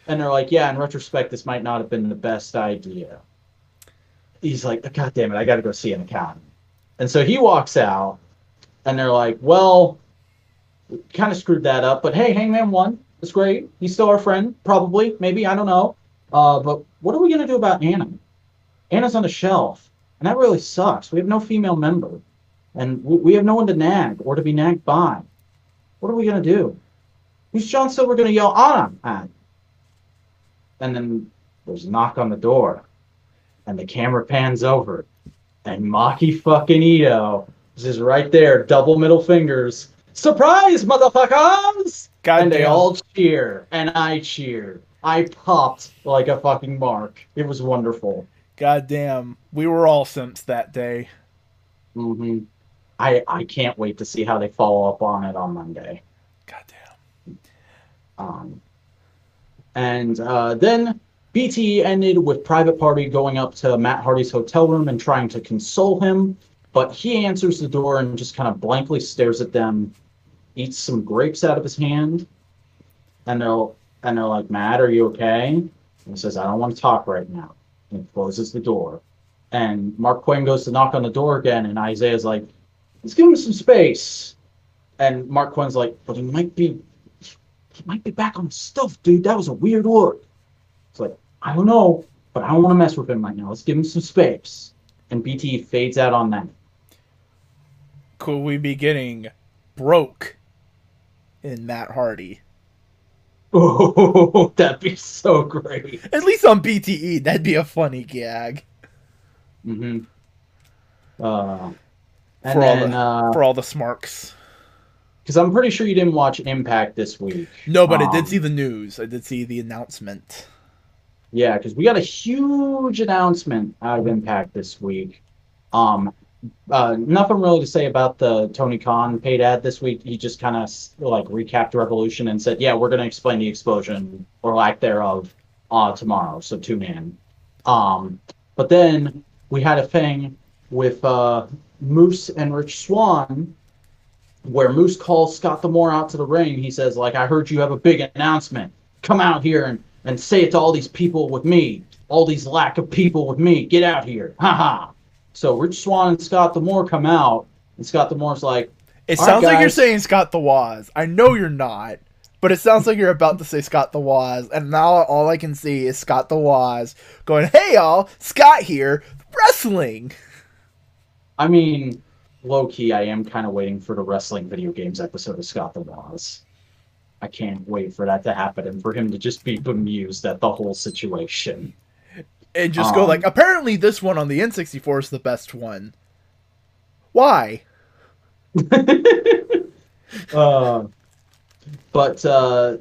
And they're like, yeah, in retrospect, this might not have been the best idea. He's like, God damn it, I got to go see an accountant. And so he walks out, and they're like, well, kind of screwed that up, but hey, Hangman won. It's great. He's still our friend, probably, maybe, I don't know. Uh, but what are we to do about Anna? Anna's on the shelf, and that really sucks. We have no female member, and we have no one to nag or to be nagged by. What are we to do? Who's John Silver to yell Anna at? And then there's a knock on the door, and the camera pans over, and Maki fucking Itoh is right there, double middle fingers. Surprise, motherfuckers! God and damn. they all cheer, and I cheered. I popped like a fucking mark. It was wonderful. God damn, we were all simps that day. Mm-hmm. I I can't wait to see how they follow up on it on Monday. God damn. Um, and uh, then BT ended with Private Party going up to Matt Hardy's hotel room and trying to console him, but he answers the door and just kind of blankly stares at them eats some grapes out of his hand, and they're and they're like, "Matt, are you okay?" And he says, "I don't want to talk right now." And closes the door. And Marq Quen goes to knock on the door again, and Isaiah's like, "Let's give him some space." And Marq Quen's like, "But he might be, he might be back on stuff, dude. That was a weird look." It's like, I don't know, but I don't want to mess with him right now. Let's give him some space. And BT fades out on that. Could we be getting broke in Matt Hardy. Oh, that'd be so great. At least on BTE, that'd be a funny gag. Mm-hmm. Uh, for, then, all the, uh, for all the smarks. Because I'm pretty sure you didn't watch Impact this week. No, but um, I did um, see the news. I did see the announcement. Yeah, because we got a huge announcement out of Impact this week. Um, uh, nothing really to say about the Tony Khan paid ad this week. He just kind of like recapped Revolution and said, "Yeah, we're going to explain the explosion or lack thereof uh, tomorrow." So tune in. Um, but then we had a thing with uh, Moose and Rich Swann, where Moose calls Scott D'Amore out to the ring. He says, "Like I heard you have a big announcement. Come out here and and say it to all these people with me. All these lack of people with me. Get out here. Ha ha." So Rich Swann and Scott D'Amore come out, and Scott D'Amore's like, "It sounds right, like you're saying Scott the Woz. I know you're not, but it sounds like you're about to say Scott the Woz, and now all I can see is Scott the Woz going, "Hey y'all, Scott here, wrestling." I mean, low key, I am kind of waiting for the wrestling video games episode of Scott the Woz. I can't wait for that to happen and for him to just be bemused at the whole situation and just um, go like, apparently this one on the N64 is the best one. Why? uh, but uh,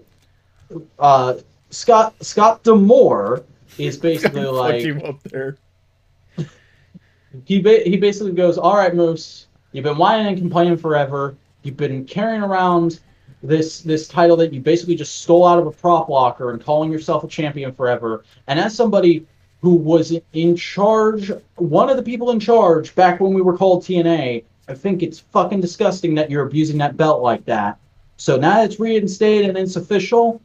uh, Scott Scott D'Amore is basically like up there. He ba- he basically goes, "All right, Moose, you've been whining and complaining forever. You've been carrying around this this title that you basically just stole out of a prop locker and calling yourself a champion forever. And as somebody who was in charge, one of the people in charge back when we were called TNA, I think it's fucking disgusting that you're abusing that belt like that. So now it's reinstated and it's official,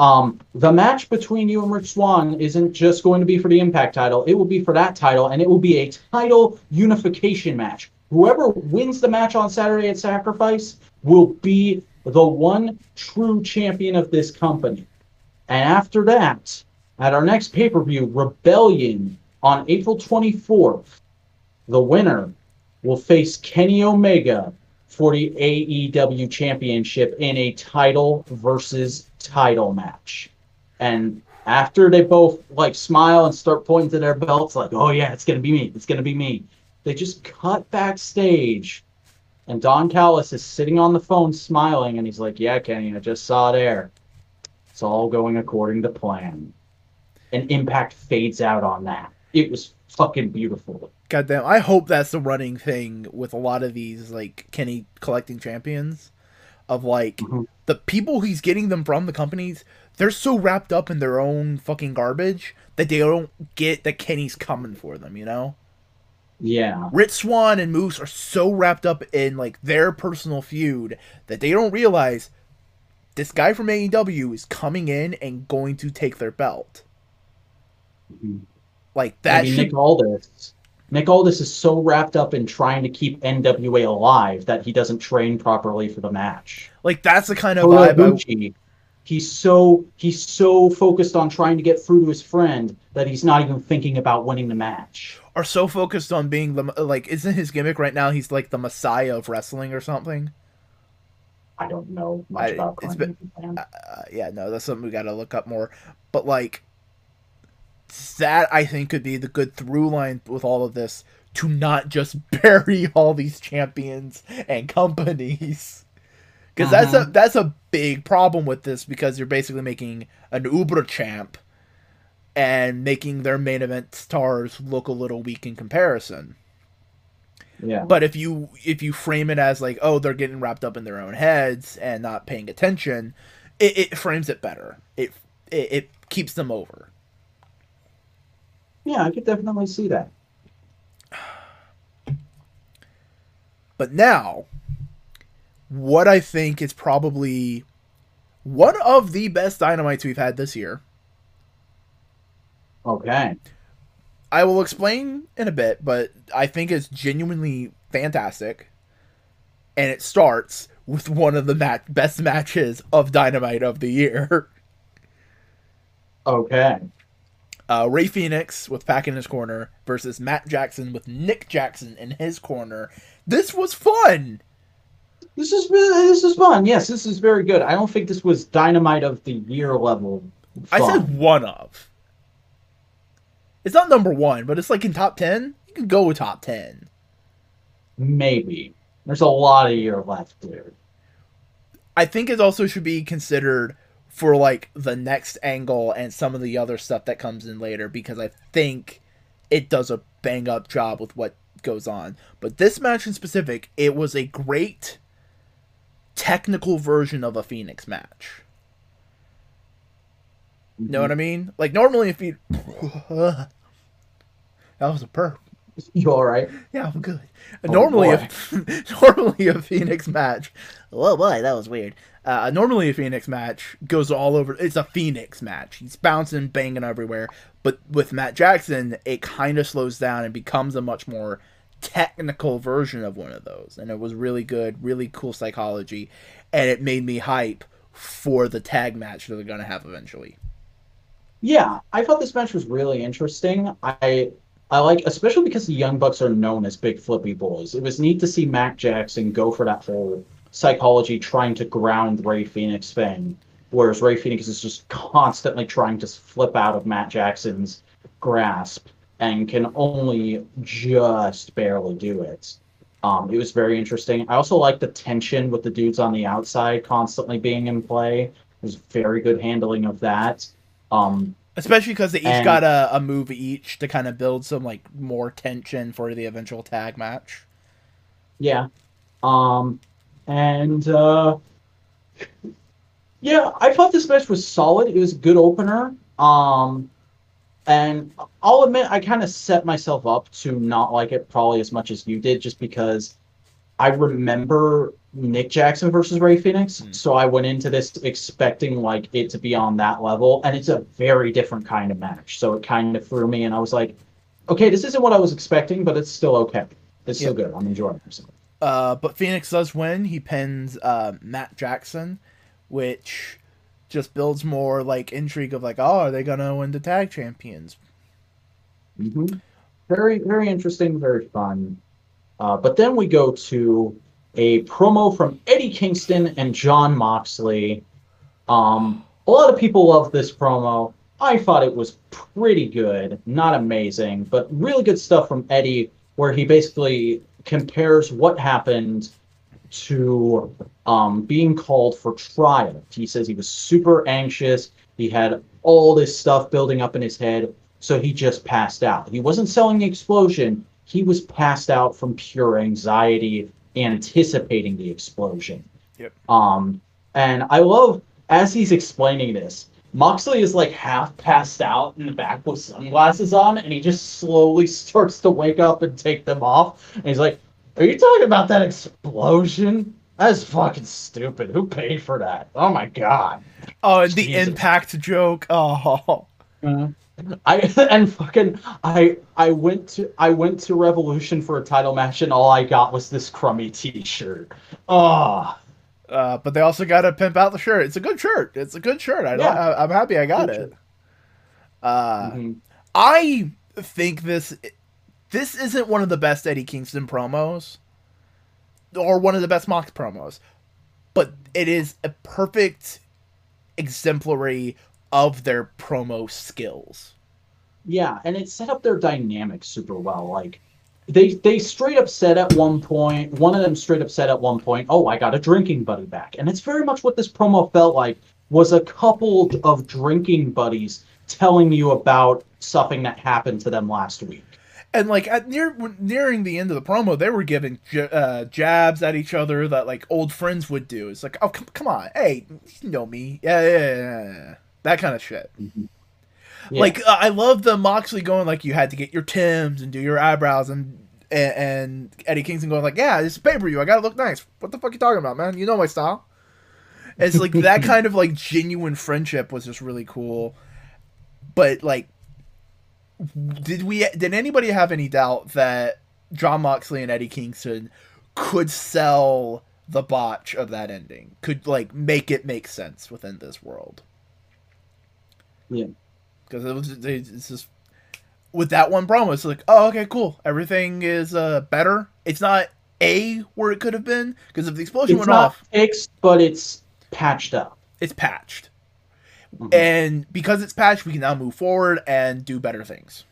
um, the match between you and Rich Swann isn't just going to be for the Impact title. It will be for that title, and it will be a title unification match. Whoever wins the match on Saturday at Sacrifice will be the one true champion of this company. And after that, at our next pay per view, Rebellion on April 24th, the winner will face Kenny Omega for the AEW Championship in a title versus title match. And after they both like smile and start pointing to their belts, like, oh yeah, it's gonna be me, it's gonna be me. They just cut backstage, and Don Callis is sitting on the phone smiling, and he's like, "Yeah, Kenny, I just saw there. It's all going according to plan." And Impact fades out on that. It was fucking beautiful. Goddamn, I hope that's the running thing with a lot of these like Kenny collecting champions of like Mhm. the people he's getting them from the companies, they're so wrapped up in their own fucking garbage that they don't get that Kenny's coming for them, you know? Yeah. Rich Swann and Moose are so wrapped up in like their personal feud that they don't realize this guy from AEW is coming in and going to take their belt. Mhm. Like that I mean, should Nick Aldis. Nick Aldis is so wrapped up in trying to keep NWA alive that he doesn't train properly for the match. like that's the kind of vibe I, he's so he's so focused on trying to get through to his friend that he's not even thinking about winning the match. are so focused on being the like isn't his gimmick right now he's like the messiah of wrestling or something I don't know much I- about it's Brian McMahon. uh, yeah no that's something we got to look up more but like that i think could be the good through line with all of this to not just bury all these champions and companies because that's a uh-huh. that's a big problem with this because you're basically making an uber champ and making their main event stars look a little weak in comparison yeah. But if you if you frame it as like, oh, they're getting wrapped up in their own heads and not paying attention, it, it frames it better. It, it it keeps them over. Yeah, I could definitely see that. But now, what I think is probably one of the best dynamites we've had this year. Okay. I will explain in a bit, but I think it's genuinely fantastic. And it starts with one of the mat- best matches of Dynamite of the year. Okay. Uh, Rey Fenix with Pac in his corner versus Matt Jackson with Nick Jackson in his corner. This was fun. This is this is fun. Yes, this is very good. I don't think this was dynamite of the year level. I said one of. It's not number one, but it's like in top ten. You can go with top ten. maybe. There's a lot of year left, dude. I think it also should be considered for like the next angle and some of the other stuff that comes in later because I think it does a bang up job with what goes on. But this match in specific, it was a great technical version of a Fenix match. Know mm-hmm. what I mean? Like normally if you that was a perp. You all right? Yeah, I'm good. Oh, normally, boy. a, normally a Fenix match. Oh boy, that was weird. Uh, normally a Fenix match goes all over. It's a Fenix match. He's bouncing, banging everywhere. But with Matt Jackson, it kind of slows down and becomes a much more technical version of one of those. And it was really good, really cool psychology, and it made me hype for the tag match that they're gonna have eventually. Yeah, I thought this match was really interesting. I I like, especially because the Young Bucks are known as big flippy boys. It was neat to see Matt Jackson go for that whole psychology, trying to ground Rey Fenix thing, whereas Rey Fenix is just constantly trying to flip out of Matt Jackson's grasp and can only just barely do it. Um, it was very interesting. I also like the tension with the dudes on the outside constantly being in play. It was very good handling of that. Um, Especially because they each And- got a, a move each to kind of build some like more tension for the eventual tag match. Yeah. Um and uh yeah, I thought this match was solid. It was a good opener. Um and I'll admit I kind of set myself up to not like it probably as much as you did just because I remember Nick Jackson versus Rey Fenix, Hmm. so I went into this expecting like it to be on that level, and it's a very different kind of match. So it kind of threw me, and I was like, okay, this isn't what I was expecting, but it's still okay. It's still good. I'm enjoying myself. Uh, but Fenix does win. He pins uh, Matt Jackson, which just builds more like intrigue of like, oh, are they gonna win the tag champions? hmm Very, very interesting, very fun. Uh, but then we go to a promo from Eddie Kingston and Jon Moxley. Um, a lot of people love this promo. I thought it was pretty good, not amazing, but really good stuff from Eddie, where he basically compares what happened to um, being called for trial. He says he was super anxious. He had all this stuff building up in his head, so he just passed out. He wasn't selling the explosion. He was passed out from pure anxiety, anticipating the explosion. Yep. Um, and I love as he's explaining this, Moxley is like half passed out in the back with sunglasses on, and he just slowly starts to wake up and take them off. And he's like, "Are you talking about that explosion? That's fucking stupid. Who paid for that? Oh my god." Oh, and the impact joke. Oh, mm-hmm. I and fucking I I went to I went to Revolution for a title match, and all I got was this crummy T-shirt. Oh, uh, but they also got to pimp out the shirt. It's a good shirt. It's a good shirt. I, Yeah. I I'm happy I got Good it. Uh, mhm. I think this this isn't one of the best Eddie Kingston promos or one of the best Mox promos, but it is a perfect exemplary of their promo skills. Yeah, and it set up their dynamic super well. Like they they straight up said at one point, one of them straight up said at one point, "Oh, I got a drinking buddy back," and it's very much what this promo felt like was a couple of drinking buddies telling you about something that happened to them last week. And like at near nearing the end of the promo, they were giving j- uh, jabs at each other that like old friends would do. It's like, oh come, come on, hey, you know me, yeah, yeah, yeah, yeah, yeah. that kind of shit. Yeah. Like uh, I love the Moxley going like you had to get your Tims and do your eyebrows and and, and Eddie Kingston going like yeah this is pay per view I gotta look nice. What the fuck you talking about, man? You know my style. It's like that kind of like genuine friendship was just really cool. But like, did we? Did anybody have any doubt that Jon Moxley and Eddie Kingston could sell the botch of that ending? Could like make it make sense within this world? Yeah. Because it was it's just with that one promo. It's like, oh, okay, cool. Everything is uh better. It's not a where it could have been because if the explosion it's went not off, fixed, but it's patched up. it's patched, Mhm. and because it's patched, we can now move forward and do better things.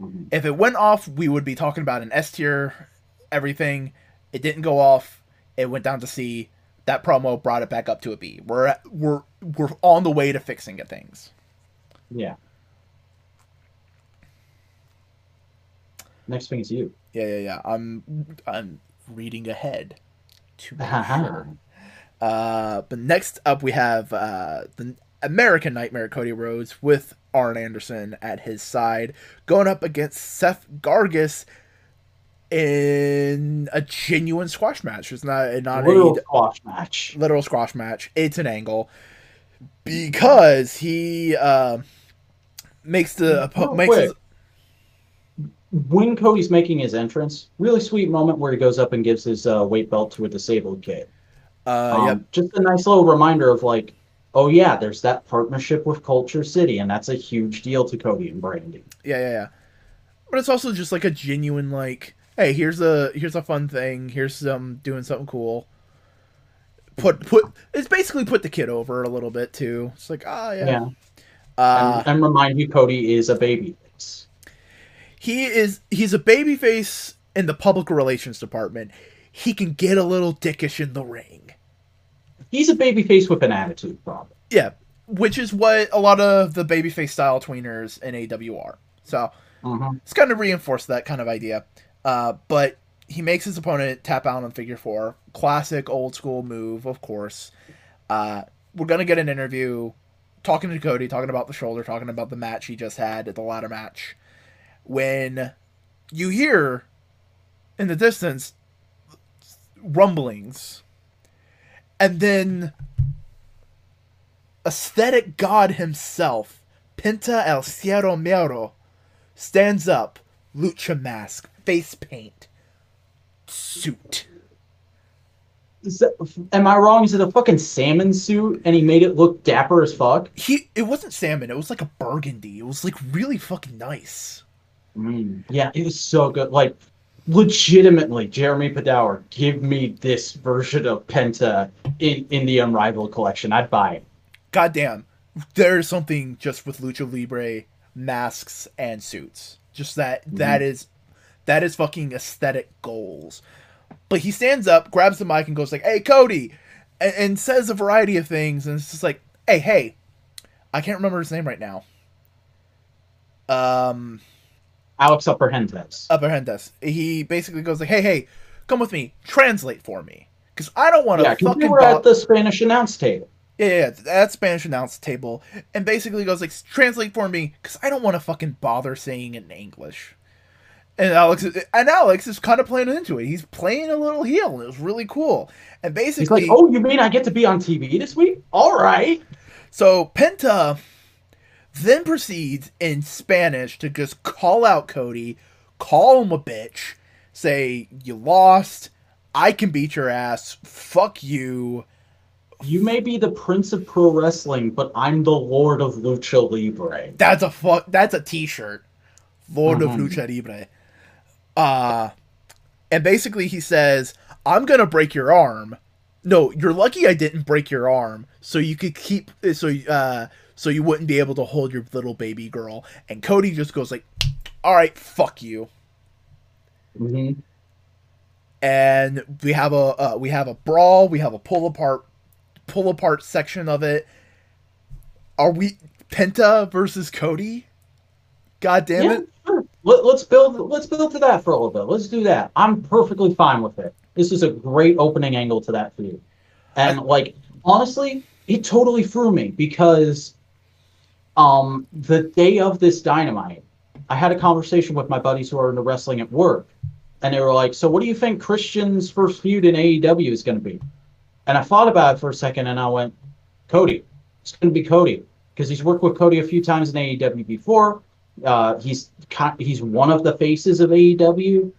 Mhm. If it went off, we would be talking about an S tier, everything. It didn't go off. It went down to C. That promo brought it back up to a B. We're we're we're on the way to fixing things. Yeah. Next thing is you. Yeah, yeah, yeah. I'm I'm reading ahead. To be sure. Uh, but next up we have uh, the American Nightmare Cody Rhodes with Arn Anderson at his side, going up against Seth Gargis in a genuine squash match. It's not not Literal a squash match. literal squash match. It's an angle because he uh, makes the Real makes his. When Cody's making his entrance, really sweet moment where he goes up and gives his uh, weight belt to a disabled kid. uh, Um, yep. Just a nice little reminder of like, oh yeah, there's that partnership with KultureCity, and that's a huge deal to Cody and Brandi. Yeah, yeah, yeah. But it's also just like a genuine like, hey, here's a here's a fun thing. Here's some doing something cool. Put put it's basically put the kid over a little bit too. It's like, ah, yeah. Yeah. Uh, and, and remind you, Cody is a baby face. he is he's a babyface in the public relations department. He can get a little dickish in the ring. He's a baby face with an attitude problem. Yeah, which is what a lot of the babyface style tweeners in AWR. So Mhm. it's kind of reinforced that kind of idea. Uh, but he makes his opponent tap out on figure four. Classic old school move, of course. Uh, we're gonna get an interview talking to Cody, talking about the shoulder, talking about the match he just had at the ladder match. When you hear in the distance rumblings, and then aesthetic god himself, Penta El Zero Miedo, stands up, lucha mask, face paint, suit. Am I wrong? Is it a fucking salmon suit and he made it look dapper as fuck? He it wasn't salmon, it was like a burgundy. It was like really fucking nice. Mm, yeah, it was so good. Like, legitimately, Jeremy Padawer, give me this version of Penta in, in the Unrivaled collection. I'd buy it. Goddamn. There's something just with Lucha Libre masks and suits. Just that that is that is fucking aesthetic goals. But he stands up, grabs the mic, and goes like, "Hey, Cody," and, and says a variety of things, and it's just like, "Hey, hey," I can't remember his name right now. Um, Alex Abrahantes. Upperhendes. He basically goes like, "Hey, hey, come with me, translate for me, because I don't want to Yeah, 'cause fucking." we were bo- at the Spanish announce table. Yeah, yeah, yeah, at Spanish announce table, and basically goes like, "Translate for me, because I don't want to fucking bother saying it in English." And Alex, is, and Alex is kind of playing into it. He's playing a little heel, and it was really cool. And He's basically, like, "Oh, you mean I get to be on TV this week? All right." so Penta then proceeds in Spanish to just call out Cody, call him a bitch, say you lost, I can beat your ass, fuck you. You may be the Prince of Pro Wrestling, but I'm the Lord of Lucha Libre. That's a fuck. That's a T-shirt. Lord of Mhm. Lucha Libre. Uh, and basically he says, "I'm gonna break your arm. No, you're lucky I didn't break your arm, so you could keep so uh so you wouldn't be able to hold your little baby girl." And Cody just goes like, "All right, fuck you." hmm And we have a uh, we have a brawl. We have a pull apart pull apart section of it. Are we Penta versus Cody? God damn Yeah, it! Let, let's build. Let's build to that for a little bit. Let's do that. I'm perfectly fine with it. This is a great opening angle to that feud, and like honestly, it totally threw me because, um, the day of this dynamite, I had a conversation with my buddies who are into wrestling at work, and they were like, "So, what do you think Christian's first feud in AEW is going to be?" And I thought about it for a second, and I went, "Cody. It's going to be Cody because he's worked with Cody a few times in AEW before." Uh, he's he's one of the faces of AEW.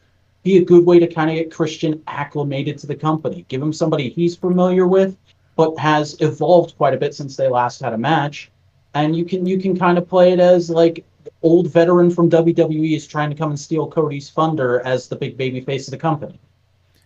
Be a good way to kind of get Christian acclimated to the company. Give him somebody he's familiar with, but has evolved quite a bit since they last had a match. And you can you can kind of play it as like old veteran from WWE is trying to come and steal Cody's thunder as the big baby face of the company.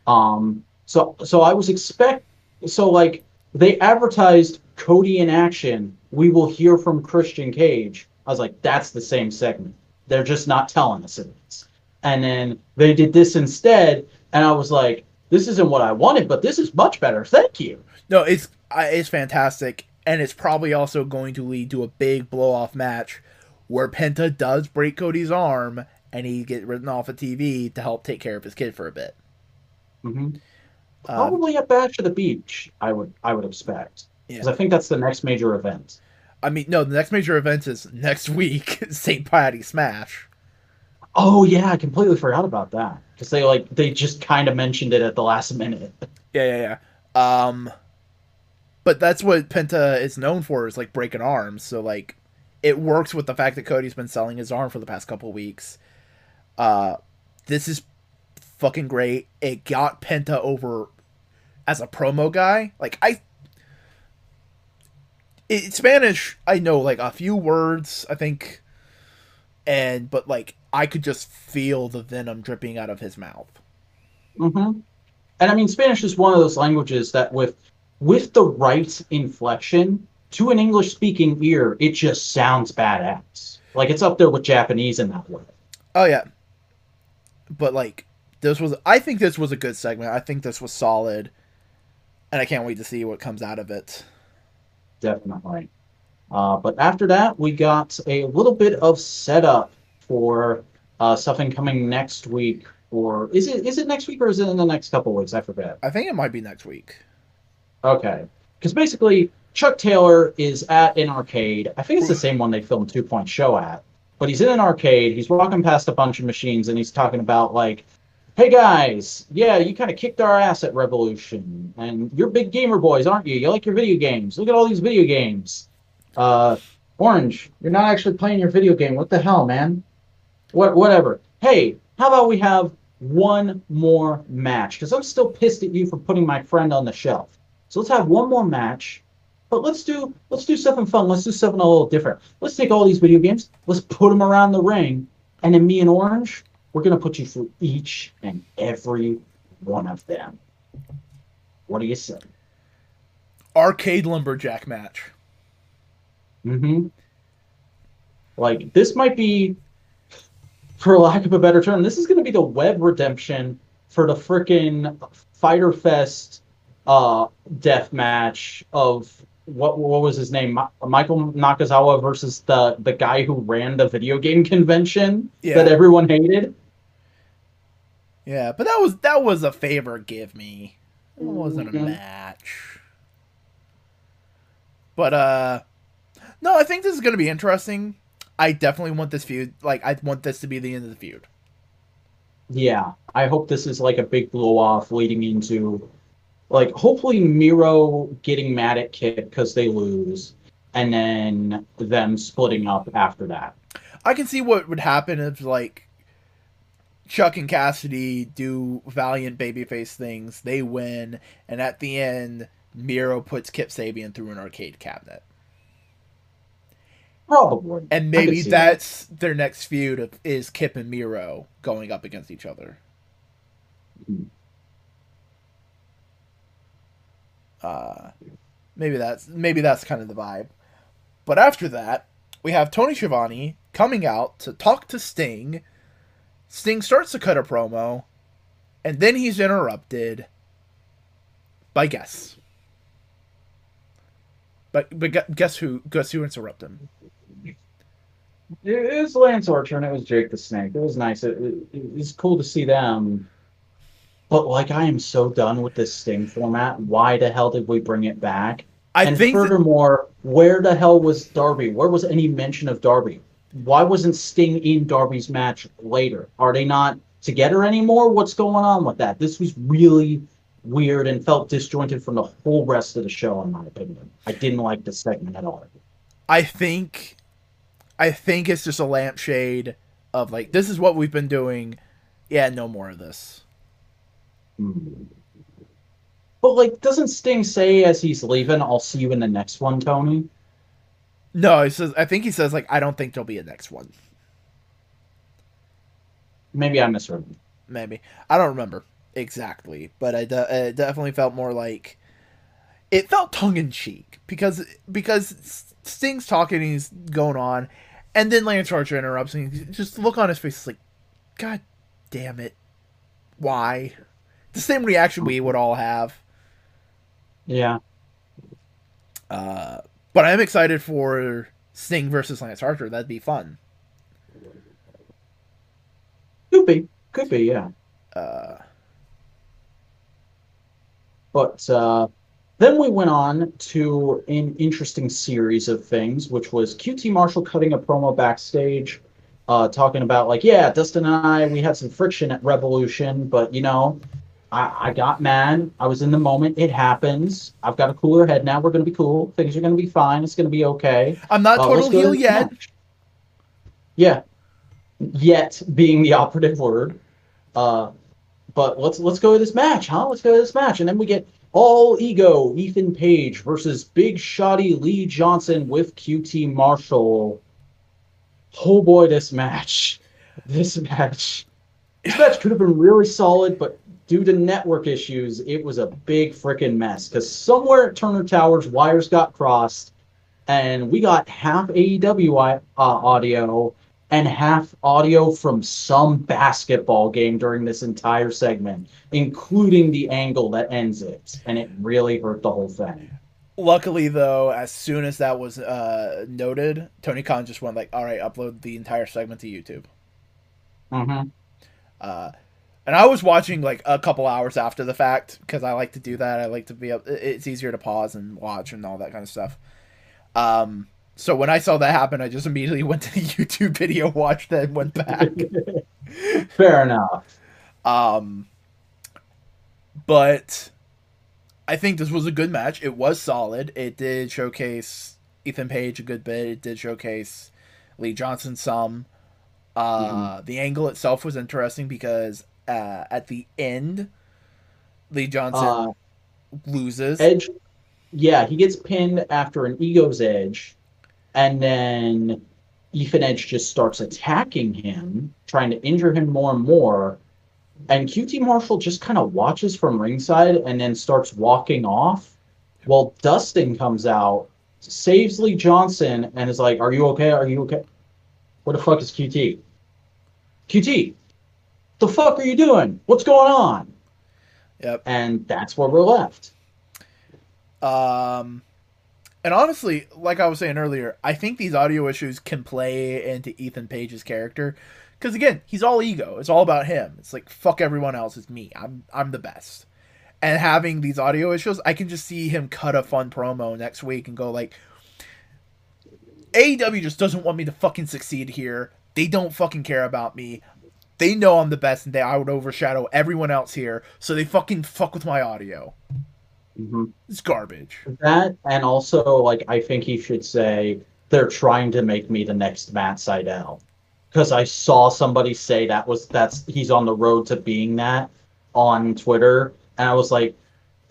Um, so so I was expect so like they advertised Cody in action. We will hear from Christian Cage. I was like, that's the same segment. They're just not telling us it is. And then they did this instead, and I was like, this isn't what I wanted, but this is much better. Thank you. No, it's it's fantastic, and it's probably also going to lead to a big blow off match where Penta does break Cody's arm and he gets written off of TV to help take care of his kid for a bit. Mm-hmm. Um, Probably at Bash of the Beach, I would I would expect. Because Yeah. I think that's the next major event. I mean, no, the next major event is next week, St. Patty Smash. Oh yeah, I completely forgot about that. Because they like they just kind of mentioned it at the last minute. Yeah, yeah, yeah. Um, but that's what Penta is known for is like breaking arms. So like, it works with the fact that Cody's been selling his arm for the past couple weeks. Uh, this is fucking great. It got Penta over as a promo guy. Like I, in Spanish, I know like a few words. I think, and but like I could just feel the venom dripping out of his mouth. hmm And I mean, Spanish is one of those languages that with with the right inflection to an English speaking ear, it just sounds badass. Like it's up there with Japanese in that way. Oh yeah. But like this was I think this was a good segment. I think this was solid. And I can't wait to see what comes out of it. Definitely. Uh, but after that, we got a little bit of setup for uh, something coming next week. Or is it is it next week or is it in the next couple weeks? I forget. I think it might be next week. Okay. Because basically, Chuck Taylor is at an arcade. I think it's the same one they filmed Two Point Show at. But he's in an arcade. He's walking past a bunch of machines and he's talking about, like, hey guys, yeah, you kind of kicked our ass at Revolution, and you're big gamer boys, aren't you? You like your video games. Look at all these video games. Uh, Orange, you're not actually playing your video game. What the hell, man? What, whatever. Hey, how about we have one more match? Because I'm still pissed at you for putting my friend on the shelf. So let's have one more match. But let's do let's do something fun. Let's do something a little different. Let's take all these video games. Let's put them around the ring, and then me and Orange, we're gonna put you through each and every one of them. What do you say? Arcade lumberjack match. Mm-hmm. Like this might be, for lack of a better term, this is gonna be the web redemption for the freaking Fyter Fest uh death match of what what was his name? Michael Nakazawa versus the the guy who ran the video game convention Yeah. that everyone hated. Yeah, but that was that was a favor give me. It wasn't a match. But uh no, I think this is gonna be interesting. I definitely want this feud like I want this to be the end of the feud. Yeah, I hope this is like a big blow off leading into like hopefully Miro getting mad at Kit because they lose, and then them splitting up after that. I can see what would happen if like Chuck and Cassidy do valiant babyface things, they win, and at the end Miro puts Kip Sabian through an arcade cabinet. Probably. And maybe see that. that's their next feud of, is Kip and Miro going up against each other. Mhm. Uh, maybe that's maybe that's kind of the vibe. But after that, we have Tony Schiavone coming out to talk to Sting. Sting starts to cut a promo, and then he's interrupted by guess. But but guess who? Guess who interrupted him? It was Lance Archer and it was Jake the Snake. It was nice. It, it, it was cool to see them. But like, I am so done with this Sting format. Why the hell did we bring it back? I and think that- furthermore, where the hell was Darby? Where was any mention of Darby? Why wasn't Sting in Darby's match later? Are they not together anymore? What's going on with that? This was really weird and felt disjointed from the whole rest of the show, in my opinion. I didn't like this segment at all. I think I think it's just a lampshade of like this is what we've been doing. Yeah, no more of this. Hmm. But like, doesn't Sting say as he's leaving, "I'll see you in the next one, Tony"? No, he says I think he says like I don't think there'll be a next one. Maybe I misheard. him. Maybe. I don't remember exactly, but I de- it definitely felt more like it felt tongue in cheek because because Sting's talking, he's going on, and then Lance Archer interrupts and he just look on his face is like, God damn it, why? The same reaction we would all have. Yeah, Uh, but I'm excited for Sting versus Lance Archer. That'd be fun. could be, could be, yeah. Uh, But uh, then we went on to an interesting series of things, which was QT Marshall cutting a promo backstage, uh, talking about like, yeah, Dustin and I, we had some friction at Revolution, but you know, I, I got mad. I was in the moment. It happens. I've got a cooler head now. We're gonna be cool. Things are gonna be fine. It's gonna be okay. I'm not Uh, total to heel yet. match. Yeah, yet being the operative word. Uh, but let's let's go to this match, huh? Let's go to this match, and then we get all ego Ethan Page versus Big Shotty Lee Johnson with QT Marshall. Oh boy, this match, this match, this match could have been really solid, but due to network issues, it was a big freaking mess. Because somewhere at Turner Towers, wires got crossed and we got half AEW uh, audio and half audio from some basketball game during this entire segment, including the angle that ends it, and it really hurt the whole thing. Luckily, though, as soon as that was uh, noted, Tony Khan just went like, "All right, upload the entire segment to YouTube." Mm-hmm. Uh, and I was watching like a couple hours after the fact because I like to do that. I like to be up. It's easier to pause and watch and all that kind of stuff. Um, so when I saw that happen, I just immediately went to the YouTube video, watched that, and went back. Fair enough. Um, but I think this was a good match. It was solid. It did showcase Ethan Page a good bit. It did showcase Lee Johnson some. Uh, Mm-hmm. The angle itself was interesting because uh, at the end, Lee Johnson Uh, loses. Edge, yeah, he gets pinned after an ego's edge, and then Ethan Edge just starts attacking him, trying to injure him more and more. And QT Marshall just kind of watches from ringside and then starts walking off. While Dustin comes out, saves Lee Johnson, and is like, Are you okay? Are you okay? What the fuck is QT? QT, the fuck are you doing? What's going on? Yep. And that's where we're left. Um, and honestly, like I was saying earlier, I think these audio issues can play into Ethan Page's character. Because again, he's all ego. It's all about him. It's like fuck everyone else. It's me. I'm I'm the best. And having these audio issues, I can just see him cut a fun promo next week and go like, AEW just doesn't want me to fucking succeed here. They don't fucking care about me. They know I'm the best, and they I would overshadow everyone else here. So they fucking fuck with my audio. Mhm. It's garbage. That and also like I think he should say they're trying to make me the next Matt Sydal because I saw somebody say that was that's he's on the road to being that on Twitter and I was like,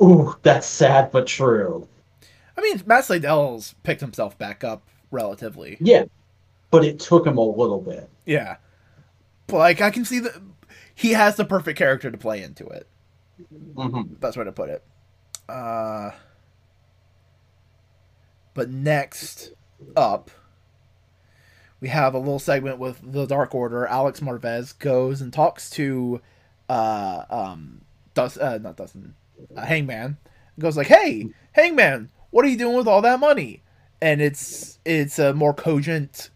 ooh, that's sad but true. I mean, Matt Sydal's picked himself back up relatively. Yeah, but it took him a little bit. Yeah. Like, I can see that he has the perfect character to play into it. hmm Best way to put it. Uh, but next up, we have a little segment with the Dark Order. Alex Marvez goes and talks to, uh, um, Dust, uh, not Dustin, uh, Hangman. Goes like, "Hey, Hangman, what are you doing with all that money?" And it's it's a more cogent,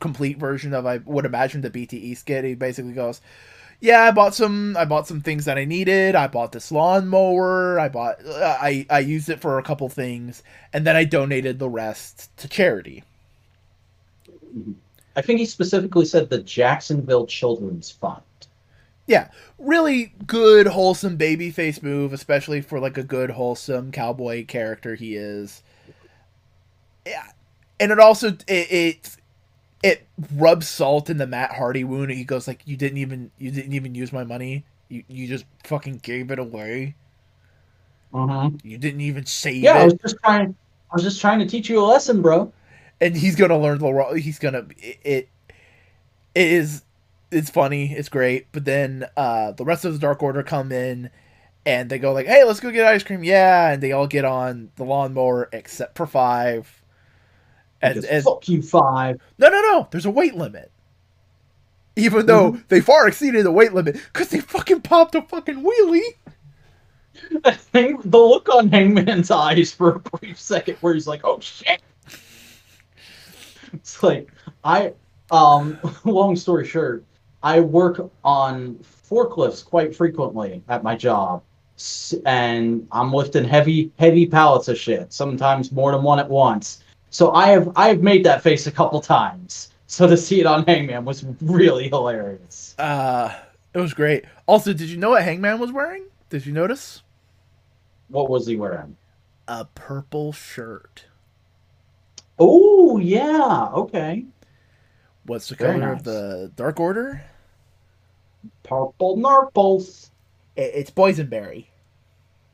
complete version of I would imagine the BTE skit. He basically goes, yeah, I bought some. I bought some things that I needed. I bought this lawnmower. I bought. Uh, I I used it for a couple things, and then I donated the rest to charity. I think he specifically said the Jacksonville Children's Fund. Yeah, really good, wholesome babyface move, especially for like a good, wholesome cowboy character he is. Yeah, and it also it it, it rubs salt in the Matt Hardy wound. He goes like, "You didn't even you didn't even use my money. You you just fucking gave it away. Mm-hmm. You didn't even save Yeah, I was just trying. I was just trying to teach you a lesson, bro. and he's gonna learn the ro- he's gonna it, it it is it's funny it's great but then uh the rest of the dark order come in and they go like hey let's go get ice cream yeah and they all get on the lawnmower except for five and, Because and fuck you, five. no no no there's a weight limit even though they far exceeded the weight limit because they fucking popped a fucking wheelie I think the look on Hangman's eyes for a brief second where he's like, "Oh shit." It's like I um long story short, I work on forklifts quite frequently at my job. And I'm lifting heavy heavy pallets of shit, sometimes more than one at once. So I have I have made that face a couple times. So to see it on Hangman was really hilarious. uh it was great also did you know what hangman was wearing did you notice What was he wearing? a purple shirt Oh yeah, okay. What's the Very color nice. of the Dark Order? Purple Narples. It's boysenberry.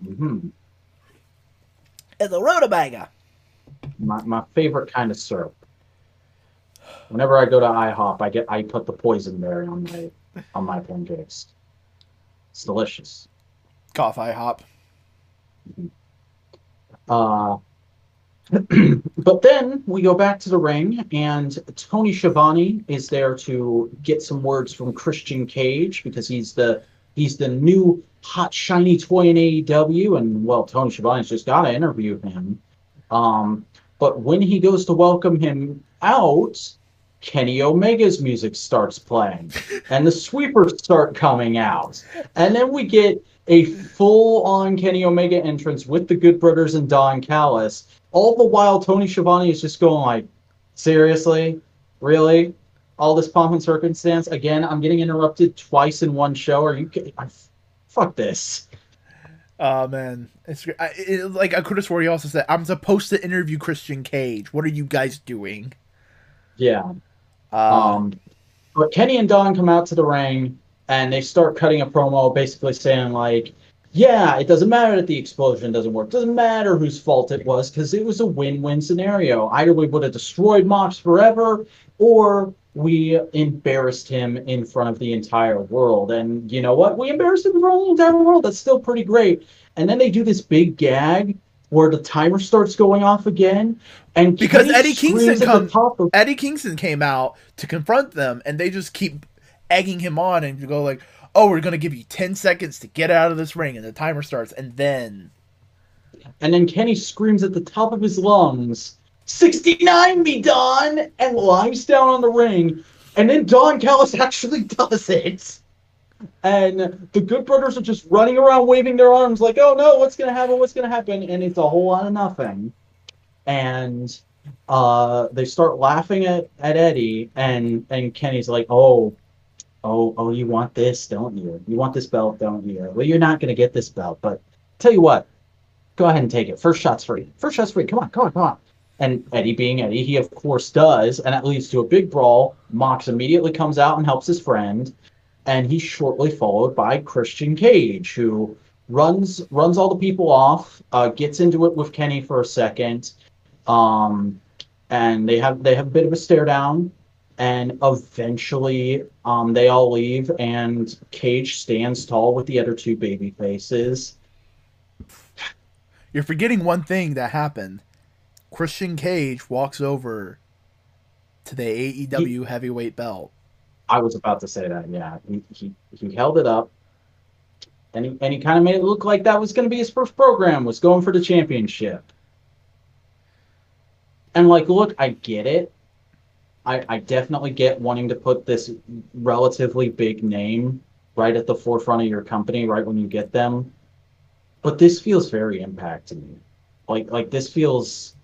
hmm It's a rutabaga. My, my favorite kind of syrup. Whenever I go to IHOP, I get I put the poison berry on my on my pancakes. It's delicious. Cough IHOP. Uh, but then we go back to the ring, and Tony Schiavone is there to get some words from Christian Cage because he's the he's the new hot shiny toy in AEW, and well, Tony Schiavone's just got to interview him. Um, but when he goes to welcome him out, Kenny Omega's music starts playing, and the sweepers start coming out, and then we get a full-on Kenny Omega entrance with the Good Brothers and Don Callis. All the while, Tony Schiavone is just going like, "Seriously, really?" all this pomp and circumstance. Again, I'm getting interrupted twice in one show. Are you kidding? Fuck this. Oh man, it's I, it, like I could have swore he also said I'm supposed to interview Christian Cage. What are you guys doing? Yeah. Uh, Um, but Kenny and Don come out to the ring and they start cutting a promo, basically saying like, "Yeah, it doesn't matter that the explosion doesn't work. Doesn't matter whose fault it was because it was a win-win scenario. Either we would have destroyed Mox forever, or we embarrassed him in front of the entire world. And you know what? We embarrassed him in front of the entire world. That's still pretty great. And then they do this big gag." Where the timer starts going off again, and Because Kenny Eddie Kingston come- of Eddie Kingston came out to confront them, and they just keep egging him on and go like, "Oh, we're gonna give you ten seconds to get out of this ring," and the timer starts, and then And then Kenny screams at the top of his lungs, 69 me, Don! And lies down on the ring. And then Don Callis actually does it. And the Good Brothers are just running around waving their arms like, oh no, what's going to happen? What's going to happen? And it's a whole lot of nothing. And uh, they start laughing at, at Eddie. And, and Kenny's like, oh, oh, oh, you want this, don't you? You want this belt, don't you? Well, you're not going to get this belt. But tell you what, go ahead and take it. First shot's free. First shot's free. Come on, come on, come on. And Eddie being Eddie, he of course does, and that leads to a big brawl. Mox immediately comes out and helps his friend, and he's shortly followed by Christian Cage, who runs runs all the people off, uh, gets into it with Kenny for a second, um, and they have they have a bit of a stare down, and eventually um, they all leave, and Cage stands tall with the other two baby faces. you're forgetting one thing that happened. Christian Cage walks over to the AEW heavyweight belt. I was about to say that. Yeah, he he, he held it up, and he and he kind of made it look like that was going to be his first program was going for the championship. And like, look, I get it. I I definitely get wanting to put this relatively big name right at the forefront of your company right when you get them, but this feels very impact to me. Like like this feels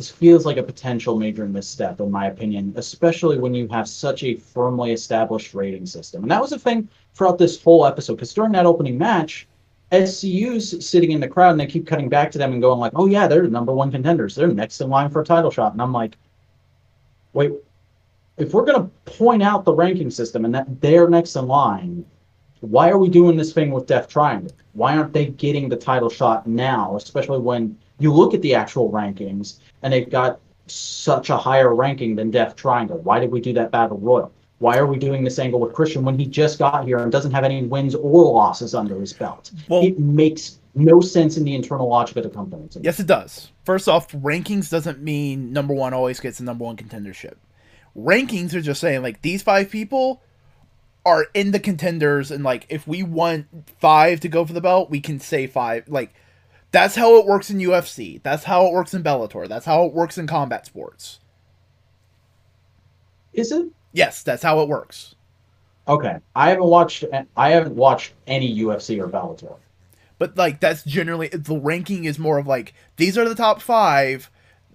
this feels like a potential major misstep, in my opinion, especially when you have such a firmly established rating system. And that was a thing throughout this whole episode, because during that opening match, SCU's sitting in the crowd and they keep cutting back to them and going like, "Oh yeah, they're the number one contenders. They're next in line for a title shot." And I'm like, "Wait, if we're gonna point out the ranking system and that they're next in line, why are we doing this thing with Death Triangle? Why aren't they getting the title shot now? Especially when you look at the actual rankings and they've got such a higher ranking than Death Triangle. Why did we do that battle royal? Why are we doing this angle with Christian when he just got here and doesn't have any wins or losses under his belt? Well- it makes no sense in the internal logic of the company. Yes, it does. First off, rankings doesn't mean number one always gets the number one contendership. Rankings are just saying like these five people are in the contenders, and like if we want five to go for the belt, we can say five. Like that's how it works in UFC. That's how it works in Bellator. That's how it works in combat sports. Is it? Yes, that's how it works. Okay. I haven't watched I haven't watched any UFC or Bellator. But like that's generally the ranking is more of like these are the top five.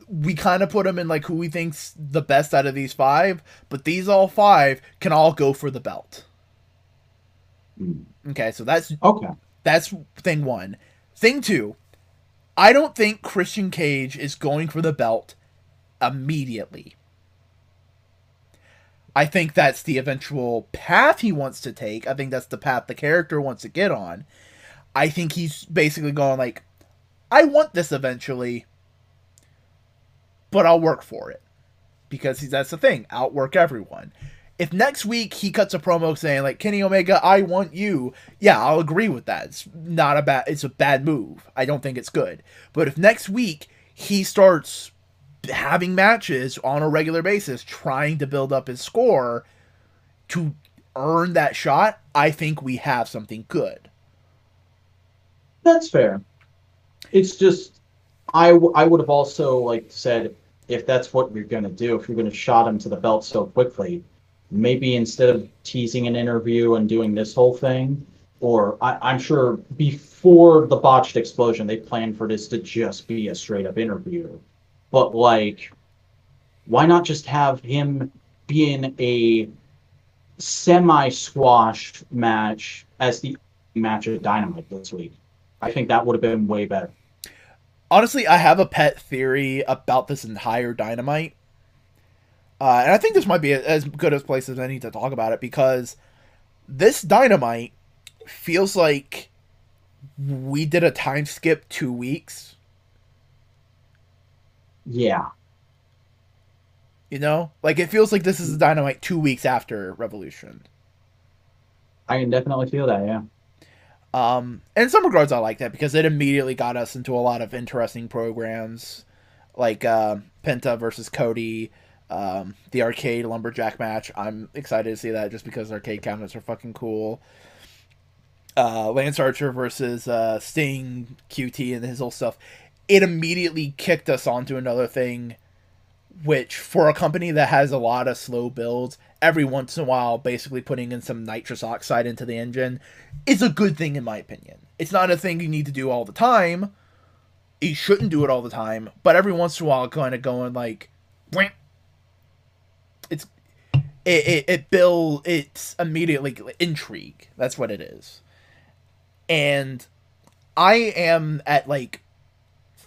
We kind of put them in like who we think's the best out of these five, but these all five can all go for the belt. Hmm. Okay, so that's Okay. that's thing one. Thing two, I don't think Christian Cage is going for the belt immediately. I think that's the eventual path he wants to take. I think that's the path the character wants to get on. I think he's basically going like, I want this eventually, but I'll work for it. Because that's the thing, outwork everyone. If next week he cuts a promo saying like Kenny Omega, I want you, yeah, I'll agree with that. It's not a bad it's a bad move. I don't think it's good. But if next week he starts having matches on a regular basis, trying to build up his score to earn that shot, I think we have something good. That's fair. It's just I, w- I would have also like said if that's what you're going to do, if you're going to shot him to the belt so quickly, maybe instead of teasing an interview and doing this whole thing, or I, I'm sure before the botched explosion, they planned for this to just be a straight up interview. But like, why not just have him be in a semi squash match as the match of Dynamite this week. I think that would have been way better. Honestly, I have a pet theory about this entire Dynamite. Uh, and I think this might be as good a place as any to talk about it because this Dynamite feels like we did a time skip two weeks. Yeah. You know? Like, it feels like this is a Dynamite two weeks after Revolution. I can definitely feel that, yeah. Um, in some regards, I like that because it immediately got us into a lot of interesting programs, like uh, Penta versus Cody, um, the arcade lumberjack match. I'm excited to see that just because arcade cabinets are fucking cool. Uh, Lance Archer versus uh, Sting, QT, and his whole stuff. It immediately kicked us onto another thing, which for a company that has a lot of slow builds, every once in a while, basically putting in some nitrous oxide into the engine is a good thing in my opinion. It's not a thing you need to do all the time. You shouldn't do it all the time, but every once in a while, kind of going like, it it, it build it's immediately intrigue. That's what it is, and I am at like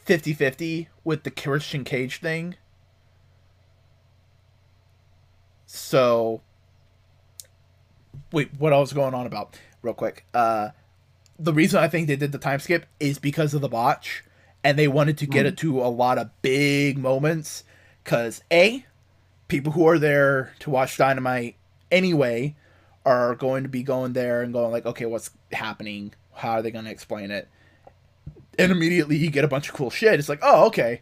50-50 with the Christian Cage thing So, wait, what I was going on about, real quick. Uh, the reason I think they did the time skip is because of the botch, and they wanted to get mm. it to a lot of big moments. Because a, people who are there to watch Dynamite anyway are going to be going there and going like, okay, what's happening? How are they going to explain it? And immediately you get a bunch of cool shit. It's like, oh, okay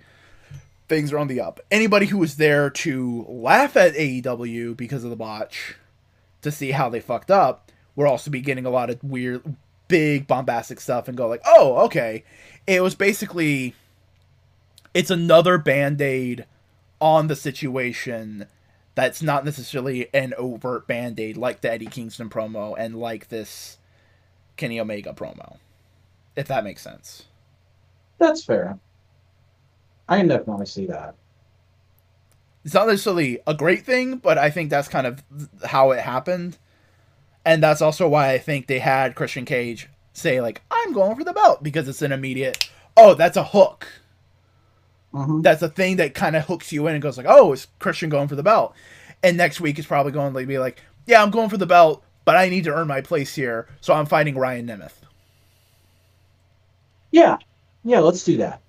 things are on the up. Anybody who was there to laugh at AEW because of the botch, to see how they fucked up, will also be getting a lot of weird, big bombastic stuff and go like, oh, okay. It was basically, it's another band aid on the situation that's not necessarily an overt band aid like the Eddie Kingston promo and like this Kenny Omega promo. If that makes sense. That's fair. I can definitely see that. It's not necessarily a great thing, but I think that's kind of how it happened. And that's also why I think they had Christian Cage say, like, I'm going for the belt, because it's an immediate, oh, that's a hook. Mm-hmm. That's a thing that kind of hooks you in and goes like, oh, is Christian going for the belt? And next week is probably going to be like, yeah, I'm going for the belt, but I need to earn my place here, so I'm fighting Ryan Nemeth. Yeah, yeah, let's do that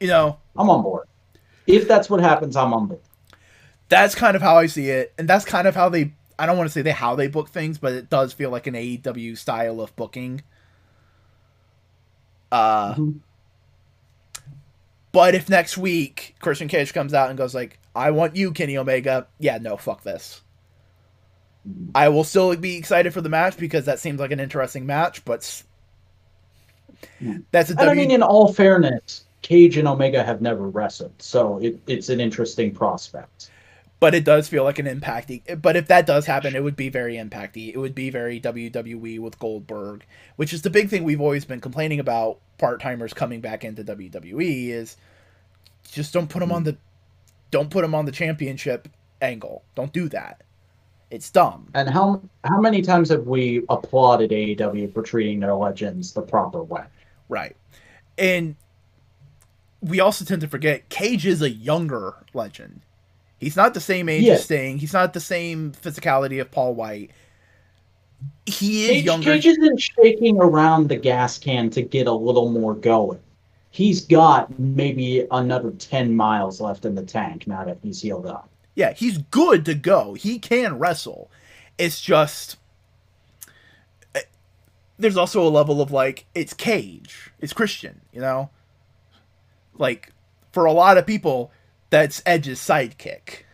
you know, I'm on board. If that's what happens, I'm on board. That's kind of how I see it, and that's kind of how they. I don't want to say they how they book things, but it does feel like an AEW style of booking. Uh, mm-hmm. But if next week Christian Cage comes out and goes like, "I want you, Kenny Omega," yeah, no, fuck this. I will still be excited for the match because that seems like an interesting match, but that's a w- I mean, in all fairness, Cage and Omega have never wrestled, so it, it's an interesting prospect. But it does feel like an impacty. But if that does happen, it would be very impacty. It would be very WWE with Goldberg, which is the big thing we've always been complaining about. Part timers coming back into WWE is just don't put them on the don't put them on the championship angle. Don't do that. It's dumb. And how how many times have we applauded AEW for treating their legends the proper way? Right. And we also tend to forget Cage is a younger legend. He's not the same age as Sting. He's not the same physicality of Paul White. He is Cage, younger. Cage isn't shaking around the gas can to get a little more going. He's got maybe another 10 miles left in the tank now that he's healed up. Yeah, he's good to go. He can wrestle. It's just there's also a level of like it's Cage. It's Christian, you know? like for a lot of people, that's Edge's sidekick.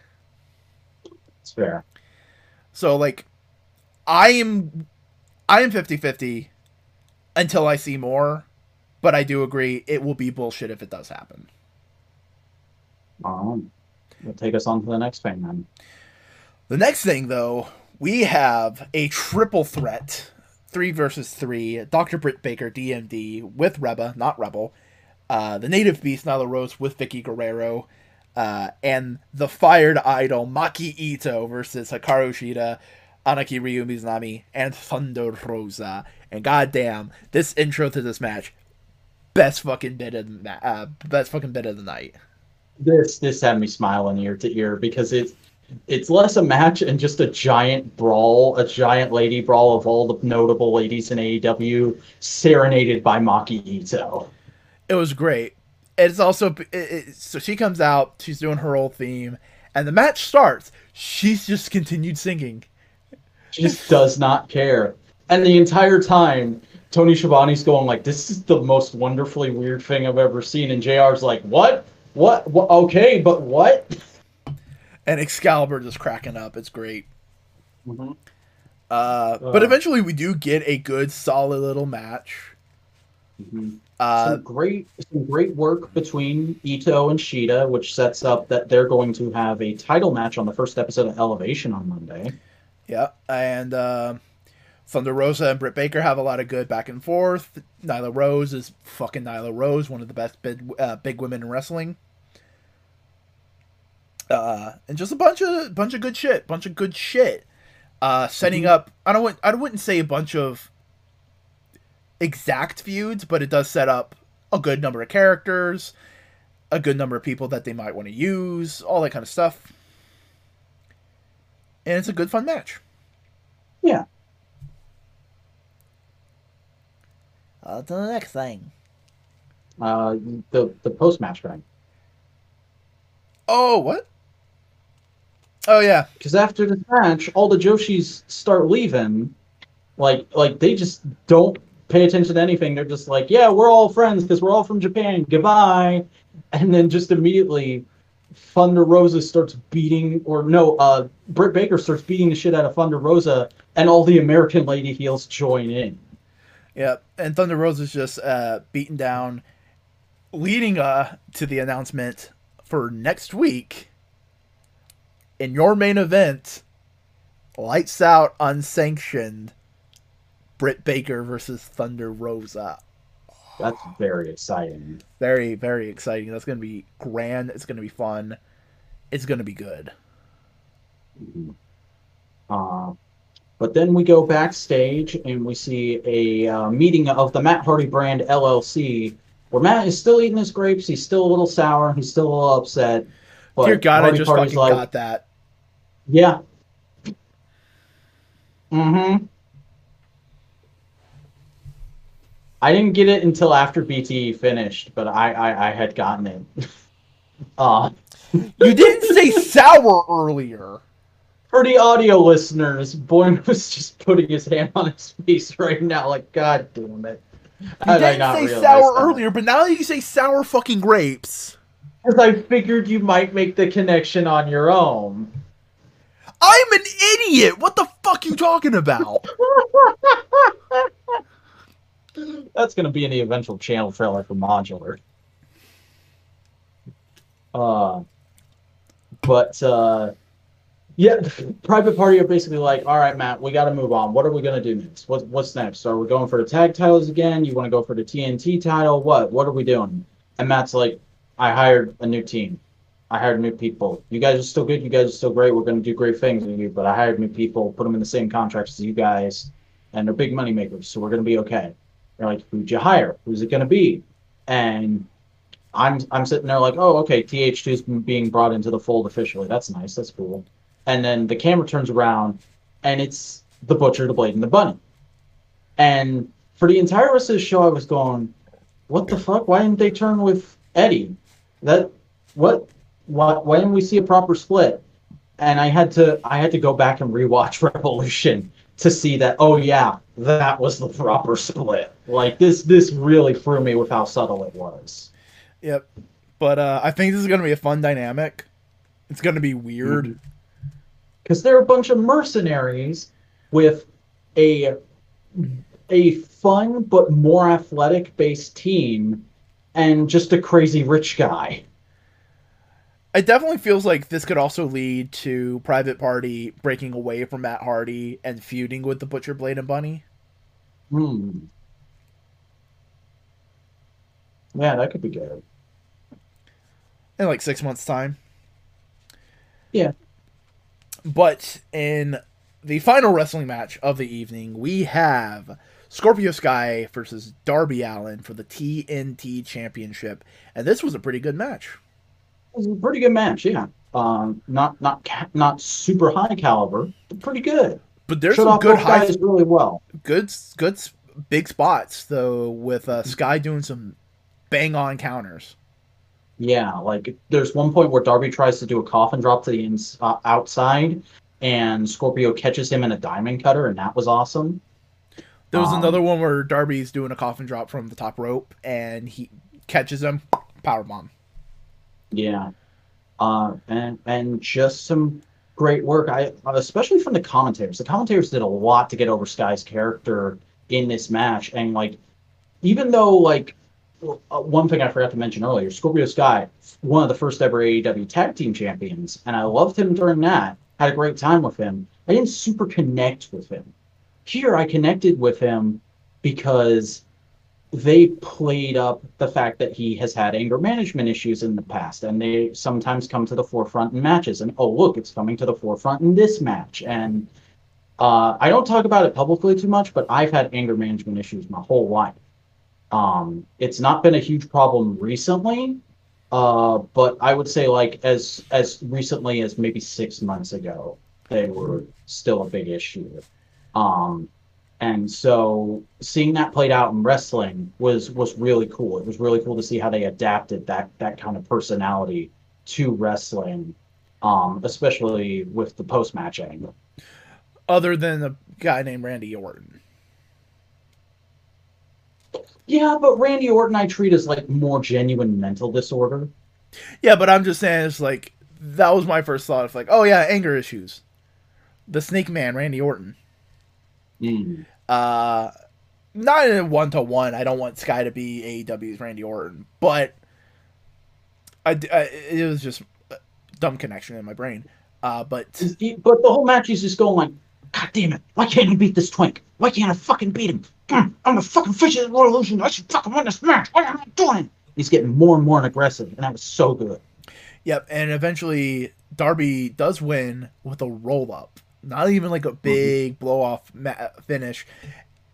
It's fair. So like I am I am 50-50 until I see more, but I do agree it will be bullshit if it does happen. Um, will take us on to the next thing then. The next thing though, we have a triple threat, three versus three. Dr. Britt Baker, DMD, with Reba, not Rebel, uh, the Native Beast Nyla Rose with Vickie Guerrero. Uh, and the fired idol Maki Itoh versus Hikaru Shida, Aniki Ryo Mizunami, and Thunder Rosa. And goddamn, this intro to this match, best fucking bit of the uh, best fucking bit of the night. This this had me smiling ear to ear because it's it's less a match and just a giant brawl, a giant lady brawl of all the notable ladies in AEW, serenaded by Maki Itoh. It was great. It's also it, it, so she comes out, she's doing her old theme, and the match starts. She's just continued singing. She just does not care, and the entire time. Tony Schiavone's going like, "This is the most wonderfully weird thing I've ever seen," and Jr's like, "What? What? what? Okay, but what?" And Excalibur just cracking up. It's great. Mm-hmm. Uh, but Uh. eventually, we do get a good, solid little match. Mm-hmm. Uh, some great some great work between Itoh and Shida, which sets up that they're going to have a title match on the first episode of Elevation on Monday. yeah, and uh, Thunder Rosa and Britt Baker have a lot of good back and forth. Nyla Rose is fucking Nyla Rose, one of the best big, uh, big women in wrestling. Uh, and just a bunch of bunch of good shit, bunch of good shit. Uh, setting Mhm. up. I don't. I wouldn't say a bunch of exact feuds, but it does set up a good number of characters, a good number of people that they might want to use, all that kind of stuff. And it's a good fun match. Yeah. On to the next thing. Uh, the the post match thing. Oh, what? Oh yeah, Because after the match, all the Joshis start leaving. Like like they just don't pay attention to anything. They're just like, yeah, we're all friends because we're all from Japan. Goodbye. And then just immediately, Thunder Rosa starts beating, or no, uh, Britt Baker starts beating the shit out of Thunder Rosa, and all the American lady heels join in. yeah. And Thunder Rosa is just uh, beaten down, leading uh to the announcement for next week. In your main event, lights out unsanctioned. Britt Baker versus Thunder Rosa. That's very exciting. Very, very exciting. That's going to be grand. It's going to be fun. It's going to be good. Mhm. Uh, but then we go backstage and we see a uh, meeting of the Matt Hardy brand LLC, where Matt is still eating his grapes. He's still a little sour. He's still a little upset. But Dear God, Hardy I just Party's fucking got that. Yeah. Mm-hmm. I didn't get it until after BTE finished, but I I, I had gotten it. uh, You didn't say sour earlier. for the audio listeners, Boingo was just putting his hand on his face right now, like God damn it. You How did I didn't not say sour that? earlier, but now that you say sour fucking grapes. Because I figured you might make the connection on your own. I'm an idiot. What the fuck you talking about? That's gonna be in the eventual channel trailer for Modular. Uh, but uh, yeah, Private Party are basically like, all right, Matt, we got to move on. What are we gonna do next? What, what's next? Are we going for the tag titles again? You want to go for the TNT title? What? What are we doing? And Matt's like, I hired a new team. I hired new people. You guys are still good. You guys are still great. We're going to do great things with you. But I hired new people, put them in the same contracts as you guys, and they're big money makers. So we're going to be okay. They're like, who'd you hire? Who's it going to be? And I'm I'm sitting there like, oh, okay, TH2's being brought into the fold officially. That's nice. That's cool. And then the camera turns around, and it's the butcher, the blade, and the bunny. And for the entire rest of the show, I was going, what the fuck? Why didn't they turn with Eddie? That what? Why, why didn't we see a proper split? And I had to I had to go back and rewatch Revolution to see that. Oh yeah, that was the proper split. Like this this really threw me with how subtle it was. Yep. But uh, I think this is gonna be a fun dynamic. It's gonna be weird. because they're a bunch of mercenaries with a a fun but more athletic based team and just a crazy rich guy. It definitely feels like this could also lead to Private Party breaking away from Matt Hardy and feuding with the Butcher, Blade, and Bunny. Hmm. Yeah, that could be good. In like six months' time. Yeah. But in the final wrestling match of the evening, we have Scorpio Sky versus Darby Allin for the TNT Championship, and this was a pretty good match. It was a pretty good match, yeah. Um, not not ca- not super high caliber, but pretty good. But there's some good high, guys really well. good, good, big spots though, with uh, Sky doing some bang on counters. Yeah, like there's one point where Darby tries to do a coffin drop to the ins- uh, outside, and Scorpio catches him in a diamond cutter, and that was awesome. There was Um, another one where Darby's doing a coffin drop from the top rope, and he catches him, power bomb. Yeah, uh, and and just some great work. I especially from the commentators. The commentators did a lot to get over Sky's character in this match, and like even though like uh, one thing I forgot to mention earlier, Scorpio Sky, one of the first ever AEW tag team champions, and I loved him during that. Had a great time with him. I didn't super connect with him. Here, I connected with him because they played up the fact that he has had anger management issues in the past, and they sometimes come to the forefront in matches. And oh, look, it's coming to the forefront in this match. And uh, I don't talk about it publicly too much, but I've had anger management issues my whole life. Um, it's not been a huge problem recently, uh, but I would say like as as recently as maybe six months ago, they were still a big issue. Um, and so seeing that played out in wrestling was was really cool. It was really cool to see how they adapted that that kind of personality to wrestling, um, especially with the post match angle. Other than a guy named Randy Orton. Yeah, but Randy Orton I treat as like more genuine mental disorder. Yeah, but I'm just saying it's like that was my first thought of like, oh yeah, anger issues. The Snake Man, Randy Orton. Mm. Uh not in a one to one. I don't want Sky to be AEW's Randy Orton, but I, I it was just a dumb connection in my brain. Uh, but But the whole match is just going like, God damn it, why can't I beat this twink? Why can't I fucking beat him? Mm, I'm the fucking fish of the revolution. I should fucking win this match. Why am I doing? He's getting more and more aggressive, and that was so good. Yep, and eventually Darby does win with a roll up, not even like a mm-hmm. big blow off ma- finish.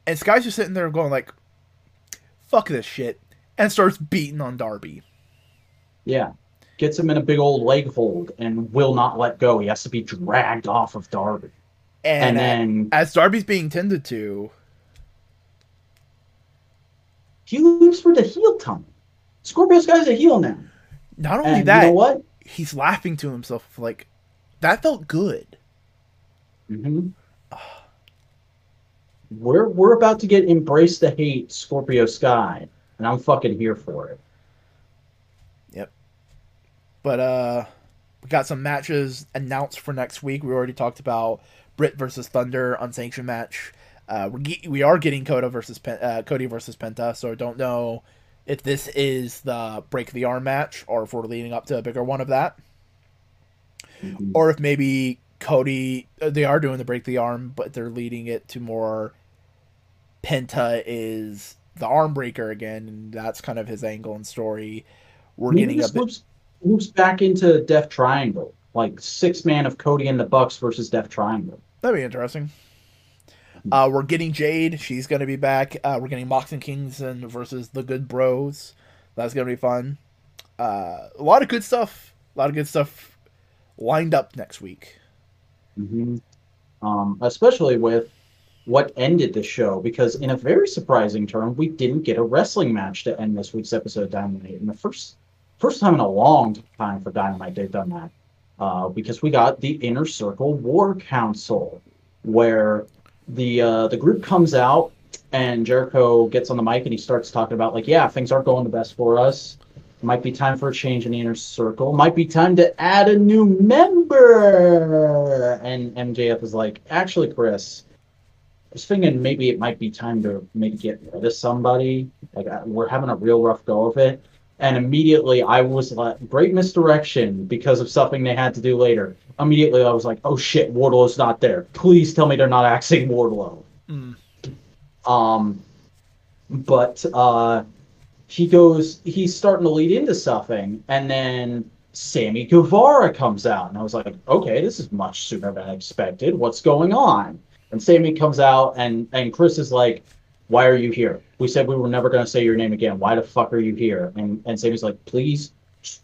And Sky's just sitting there going like, "Fuck this shit," and starts beating on Darby. Yeah. Gets him in a big old leg hold and will not let go. He has to be dragged off of Darby. And, And then as Darby's being tended to, he leaves for the heel tunnel. Scorpio Sky's a heel now. not only And that, you know what? he's laughing to himself like, "That felt good." Hmm We're we're about to get embrace the hate Scorpio Sky, and I'm fucking here for it. Yep. But uh we got some matches announced for next week. We already talked about Britt versus Thunder unsanctioned match. Uh, we we are getting Coda versus Pen- uh, Cody versus Penta, so I don't know if this is the break the arm match or if we're leading up to a bigger one of that, Mhm. or if maybe Cody uh, they are doing the break the arm, but they're leading it to more Penta is the arm breaker again, and that's kind of his angle and story. We're Maybe getting a bit. moves, moves back into Death Triangle, like six man of Cody and the Bucks versus Death Triangle. That'd be interesting. Uh, we're getting Jade. She's going to be back. Uh, we're getting Mox and Kingston versus the Good Bros. That's going to be fun. Uh, a lot of good stuff. A lot of good stuff lined up next week. Hmm Um, especially with what ended the show, because in a very surprising turn, we didn't get a wrestling match to end this week's episode of Dynamite. And the first first time in a long time for Dynamite they've done that. Uh, because we got the Inner Circle War Council, where the uh, the group comes out and Jericho gets on the mic and he starts talking about like, yeah, things aren't going the best for us. Might be time for a change in the inner circle. Might be time to add a new member. And MJF is like, actually, Chris, I was thinking maybe it might be time to maybe get rid of somebody. Like I- we're having a real rough go of it. And immediately I was like, great misdirection because of something they had to do later. Immediately I was like, oh shit, Wardlow's not there. Please tell me they're not axing Wardlow. Mm. Um, but uh, he goes, he's starting to lead into something, and then Sammy Guevara comes out. And I was like, okay, this is much sooner than I expected. What's going on? And Sammy comes out, and, and Chris is like, why are you here? We said we were never going to say your name again. Why the fuck are you here? And, and Sammy's like, please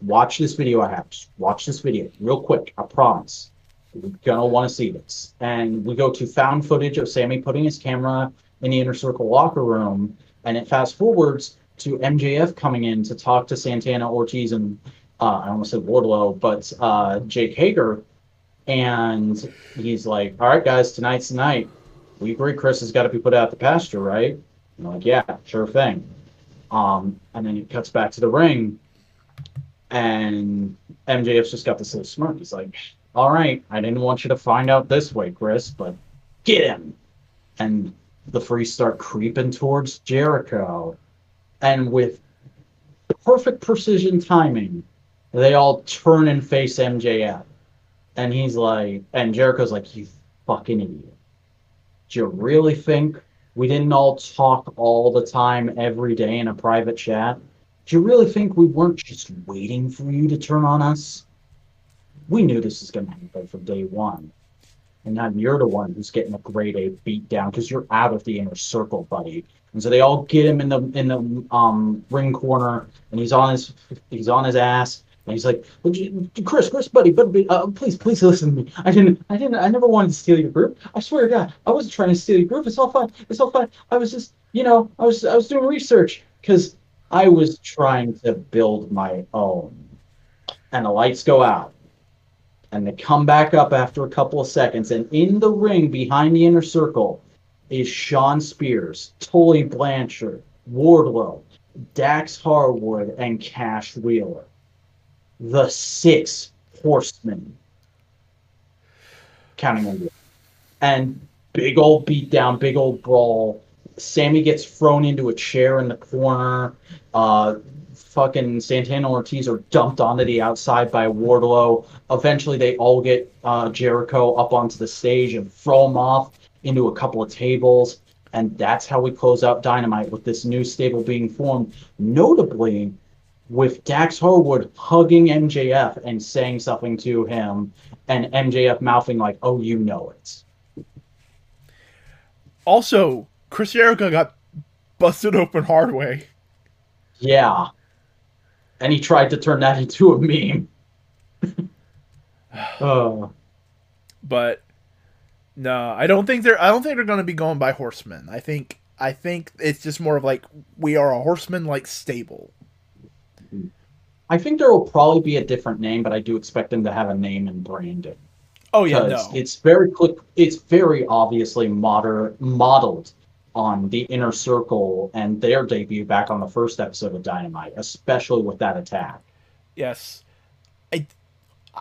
watch this video I have. Just watch this video real quick. I promise. You're to want to see this. And we go to found footage of Sammy putting his camera in the inner circle locker room. And it fast forwards to MJF coming in to talk to Santana Ortiz and uh, I almost said Wardlow, but uh, Jake Hager, and he's like, "All right, guys, tonight's the night. We agree Chris has got to be put out the pasture, right?" And I'm like, "Yeah, sure thing." Um, and then it cuts back to the ring, and MJF's just got this little smirk. He's like, "All right, I didn't want you to find out this way, Chris, but get him." And the Frees start creeping towards Jericho, and with perfect precision timing, they all turn and face MJF. And he's like, and Jericho's like, you fucking idiot. Do you really think we didn't all talk all the time every day in a private chat? Do you really think we weren't just waiting for you to turn on us? We knew this was going to happen from day one. And now you're the one who's getting a grade A beat down because you're out of the inner circle, buddy. And so they all get him in the in the um, ring corner, and he's on his he's on his ass, and he's like, Chris, Chris, buddy, buddy, uh, please, please listen to me. I didn't, I didn't, I never wanted to steal your group. I swear to God, I wasn't trying to steal your group. It's all fine. It's all fine. I was just, you know, I was, I was doing research because I was trying to build my own. And the lights go out, and they come back up after a couple of seconds, and in the ring behind the inner circle is Shawn Spears, Tully Blanchard, Wardlow, Dax Harwood, and Cash Wheeler the six horsemen, counting on And big old beatdown, big old brawl. Sammy gets thrown into a chair in the corner. Uh, fucking Santana Ortiz are dumped onto the outside by Wardlow. Eventually, they all get uh, Jericho up onto the stage and throw him off into a couple of tables. And that's how we close out Dynamite with this new stable being formed. Notably, with Dax Harwood hugging MJF and saying something to him, and MJF mouthing like, "Oh, you know it." Also, Chris Jericho got busted open hard way. Yeah, and he tried to turn that into a meme. oh. But no, I don't think they're. I don't think they're going to be going by horsemen. I think. I think it's just more of like we are a horseman like stable. I think there will probably be a different name, but I do expect them to have a name and branding. Oh yeah, no. It's very quick. It's very obviously moder- modeled on the inner circle and their debut back on the first episode of Dynamite, especially with that attack. Yes, I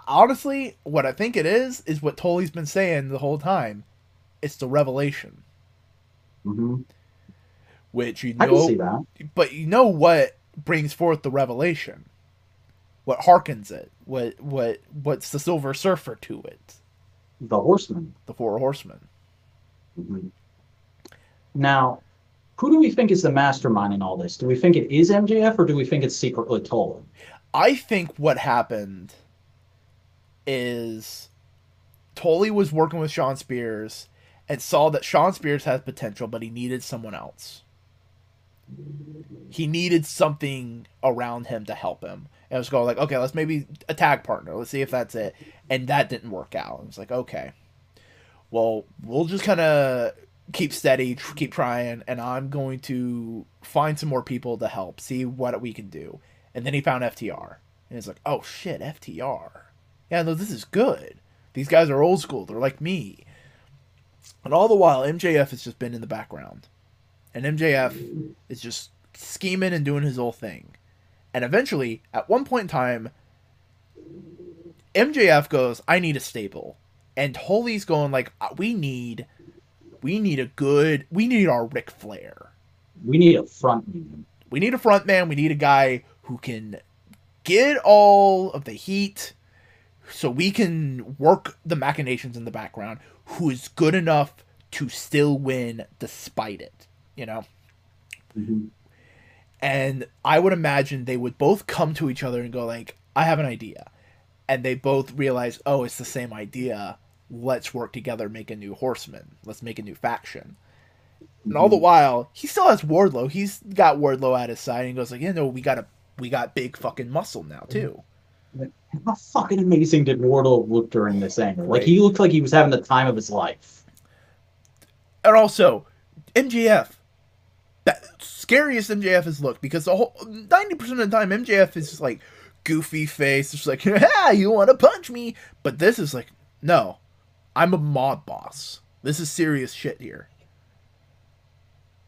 honestly, what I think it is is what Tully's been saying the whole time. It's the revelation. Mm-hmm. Which you know, I can see that. but you know what brings forth the revelation what harkens it, what what what's the Silver Surfer to it? The Horsemen. The Four Horsemen. Mm-hmm. Now, who do we think is the mastermind in all this? Do we think it is MJF or do we think it's secretly Tully? I think what happened is Tully was working with Shawn Spears and saw that Shawn Spears has potential, but he needed someone else. He needed something around him to help him. And I was going like, okay, let's maybe a tag partner. Let's see if that's it. And that didn't work out. I was like, okay, well, we'll just kind of keep steady, tr- keep trying, and I'm going to find some more people to help, see what we can do. And then he found FTR, and he's like, oh shit, FTR. Yeah, no, this is good. These guys are old school. They're like me. And all the while, MJF has just been in the background, and MJF is just scheming and doing his whole thing. And eventually, at one point in time, MJF goes, "I need a stable," and Tully's going like, uh, "We need, we need a good, we need our Ric Flair. We need a front man. We need a front man. We need a guy who can get all of the heat, so we can work the machinations in the background. Who is good enough to still win despite it, you know." Mm-hmm and I would imagine they would both come to each other and go like, "I have an idea," and they both realize, oh, it's the same idea. Let's work together, make a new horseman. Let's make a new faction. And all the Mhm. while, he still has Wardlow. He's got Wardlow at his side, and goes like, you know, we got a we got big fucking muscle now too. How fucking amazing did Wardlow look during this angle? Like he looked like he was having the time of his life. And also, MJF, that scariest MJF has looked because the whole ninety percent of the time MJF is just like goofy face, just like, ah, you want to punch me? But this is like, no, I'm a mob boss. This is serious shit here.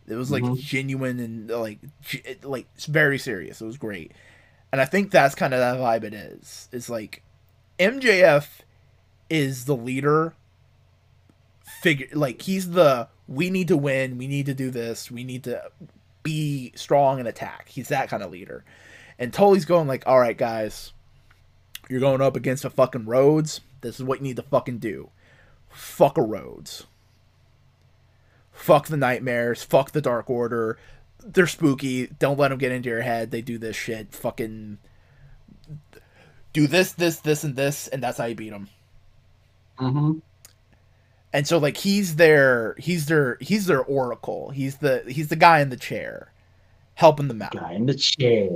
It was like Mhm. genuine and like, like it's very serious. It was great, and I think that's kind of that vibe. It is. It's like MJF is the leader figure like he's the we need to win we need to do this we need to be strong and attack he's that kind of leader and Tully's going like all right guys you're going up against a fucking Rhodes this is what you need to fucking do fuck a Rhodes fuck the nightmares. Fuck the dark order. They're spooky. Don't let them get into your head. They do this shit. Fucking do this this this and this and that's how you beat them Mm-hmm. and so like he's their he's their he's their oracle. He's the he's the guy in the chair helping them out. Guy in the chair.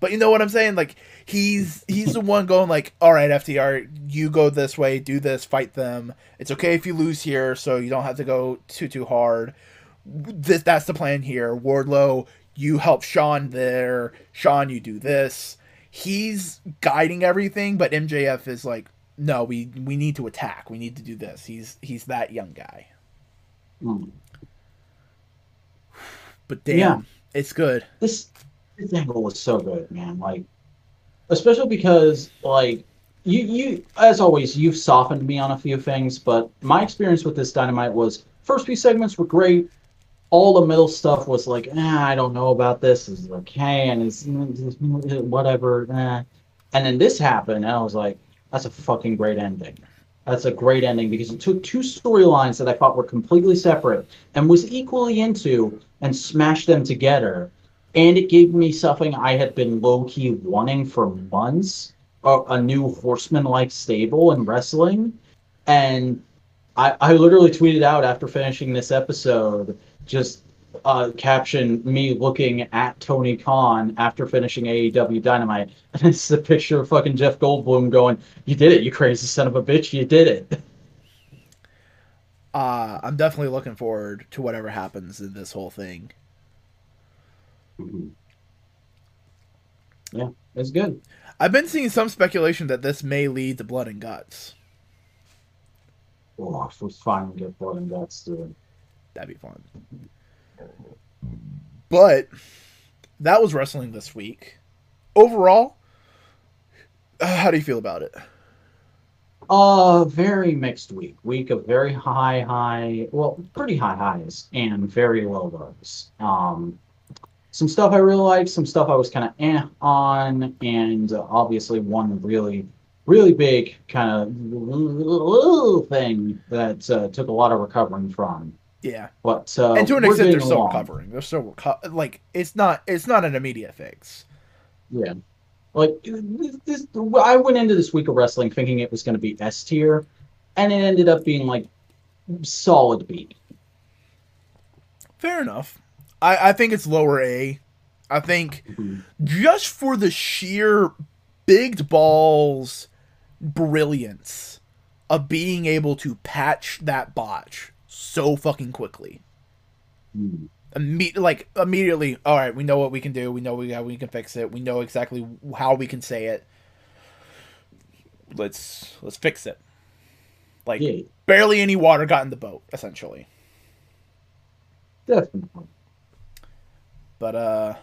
But you know what i'm saying? Like he's he's the one going like all right ftr you go this way do this fight them. It's okay if you lose here so you don't have to go too too hard. This that's the plan here. Wardlow you help shawn there. Shawn you do this. He's guiding everything but mjf is like no we we need to attack. We need to do this. He's he's that young guy. Mm. but damn Yeah. it's good. This this angle was so good, man. Like, especially because like you you as always you've softened me on a few things, but my experience with this dynamite was first few segments were great. All the middle stuff was like, eh, I don't know about this. This is okay, and it's whatever. Eh. And then this happened, and I was like, that's a fucking great ending. That's a great ending because it took two storylines that I thought were completely separate and was equally into and smashed them together. And it gave me something I had been low key wanting for months a, a new horseman like stable in wrestling. And I, I literally tweeted out after finishing this episode, just uh, caption me looking at Tony Khan after finishing AEW Dynamite. And it's a picture of fucking Jeff Goldblum going, You did it, you crazy son of a bitch, you did it. uh i'm definitely looking forward to whatever happens in this whole thing Yeah, that's good. i've been seeing some speculation that this may lead to blood and guts Oh, if we finally get blood and guts it. That'd be fun. But that was wrestling this week. Overall, uh, how do you feel about it? Uh, very mixed week. Week of very high, high, well, pretty high highs and very low lows. Um, some stuff I really liked, some stuff I was kind of eh on, and uh, obviously one really, really big kind of thing that uh, took a lot of recovering from. Yeah, But uh, and to an extent, they're still along. recovering. They're still reco- like it's not it's not an immediate fix. Yeah. Like this, this, I went into this week of wrestling thinking it was going to be S tier, and it ended up being like solid B. Fair enough. I I think it's lower A. I think just for the sheer big balls brilliance of being able to patch that botch so fucking quickly. Mm. Imme- like immediately, all right, we know what we can do. We know we how we can fix it. We know exactly how we can say it. Let's let's fix it. Like Yeah, barely any water got in the boat, essentially. definitely. But uh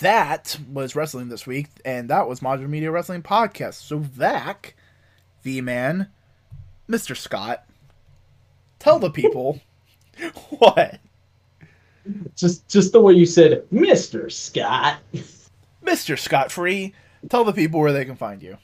that was wrestling this week, and that was Modular Media Wrestling Podcast. So Vac, V Man, Mr. Scott, tell the people what? Just just the way you said, Mister Scott. Mr. Scott Free, tell the people where they can find you.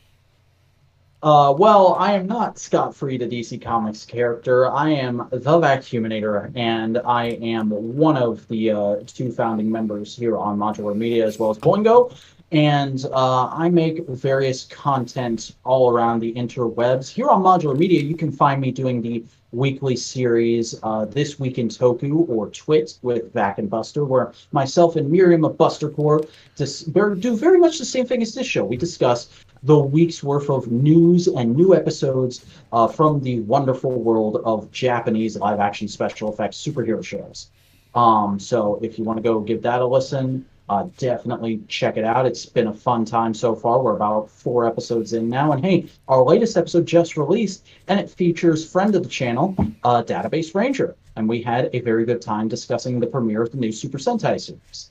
Uh, well, I am not Scott Free, the DC Comics character. I am the Vacuuminator, and I am one of the uh, two founding members here on Modular Media, as well as Boingo. and uh, I make various content all around the interwebs. Here on Modular Media, you can find me doing the weekly series uh, This Week in Toku or Twit with Vac and Buster, where myself and Miriam of Buster Corp do very much the same thing as this show. We discuss the week's worth of news and new episodes uh, from the wonderful world of Japanese live action special effects superhero shows. Um, so if you want to go give that a listen, uh, definitely check it out. It's been a fun time so far. We're about four episodes in now. And hey, our latest episode just released, and it features friend of the channel, uh, Database Ranger. And we had a very good time discussing the premiere of the new Super Sentai series.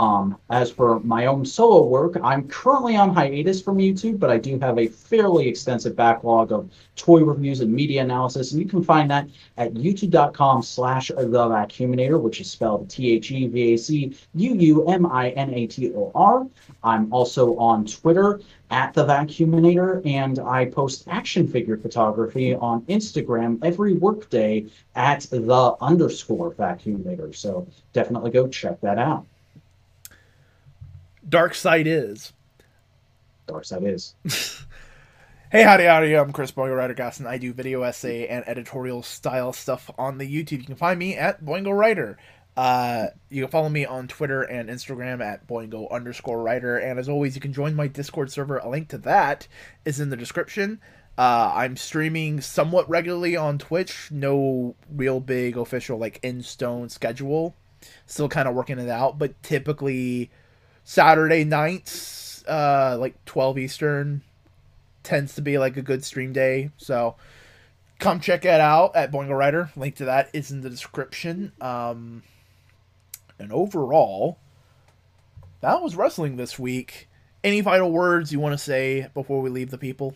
Um, as for my own solo work, I'm currently on hiatus from YouTube, but I do have a fairly extensive backlog of toy reviews and media analysis, and you can find that at youtube.com slash the which is spelled T-H-E-V-A-C-U-U-M-I-N-A-T-O-R. I'm also on Twitter at the vacuuminator, and I post action figure photography on Instagram every workday at the underscore vacuuminator. So definitely go check that out. Dark Side is. Dark Side is. hey, howdy, howdy. I'm Chris Boingo Writer Gasson. I do video essay and editorial style stuff on the YouTube. You can find me at Boingo Writer. Uh, you can follow me on Twitter and Instagram at Boingo underscore writer. And as always, you can join my Discord server. A link to that is in the description. Uh, I'm streaming somewhat regularly on Twitch. No real big official, like, in stone schedule. Still kind of working it out, but typically Saturday nights, uh, like 12 Eastern, tends to be like a good stream day. So come check it out at Boingo Writer. Link to that is in the description. Um, and overall, that was wrestling this week. Any final words you want to say before we leave the people?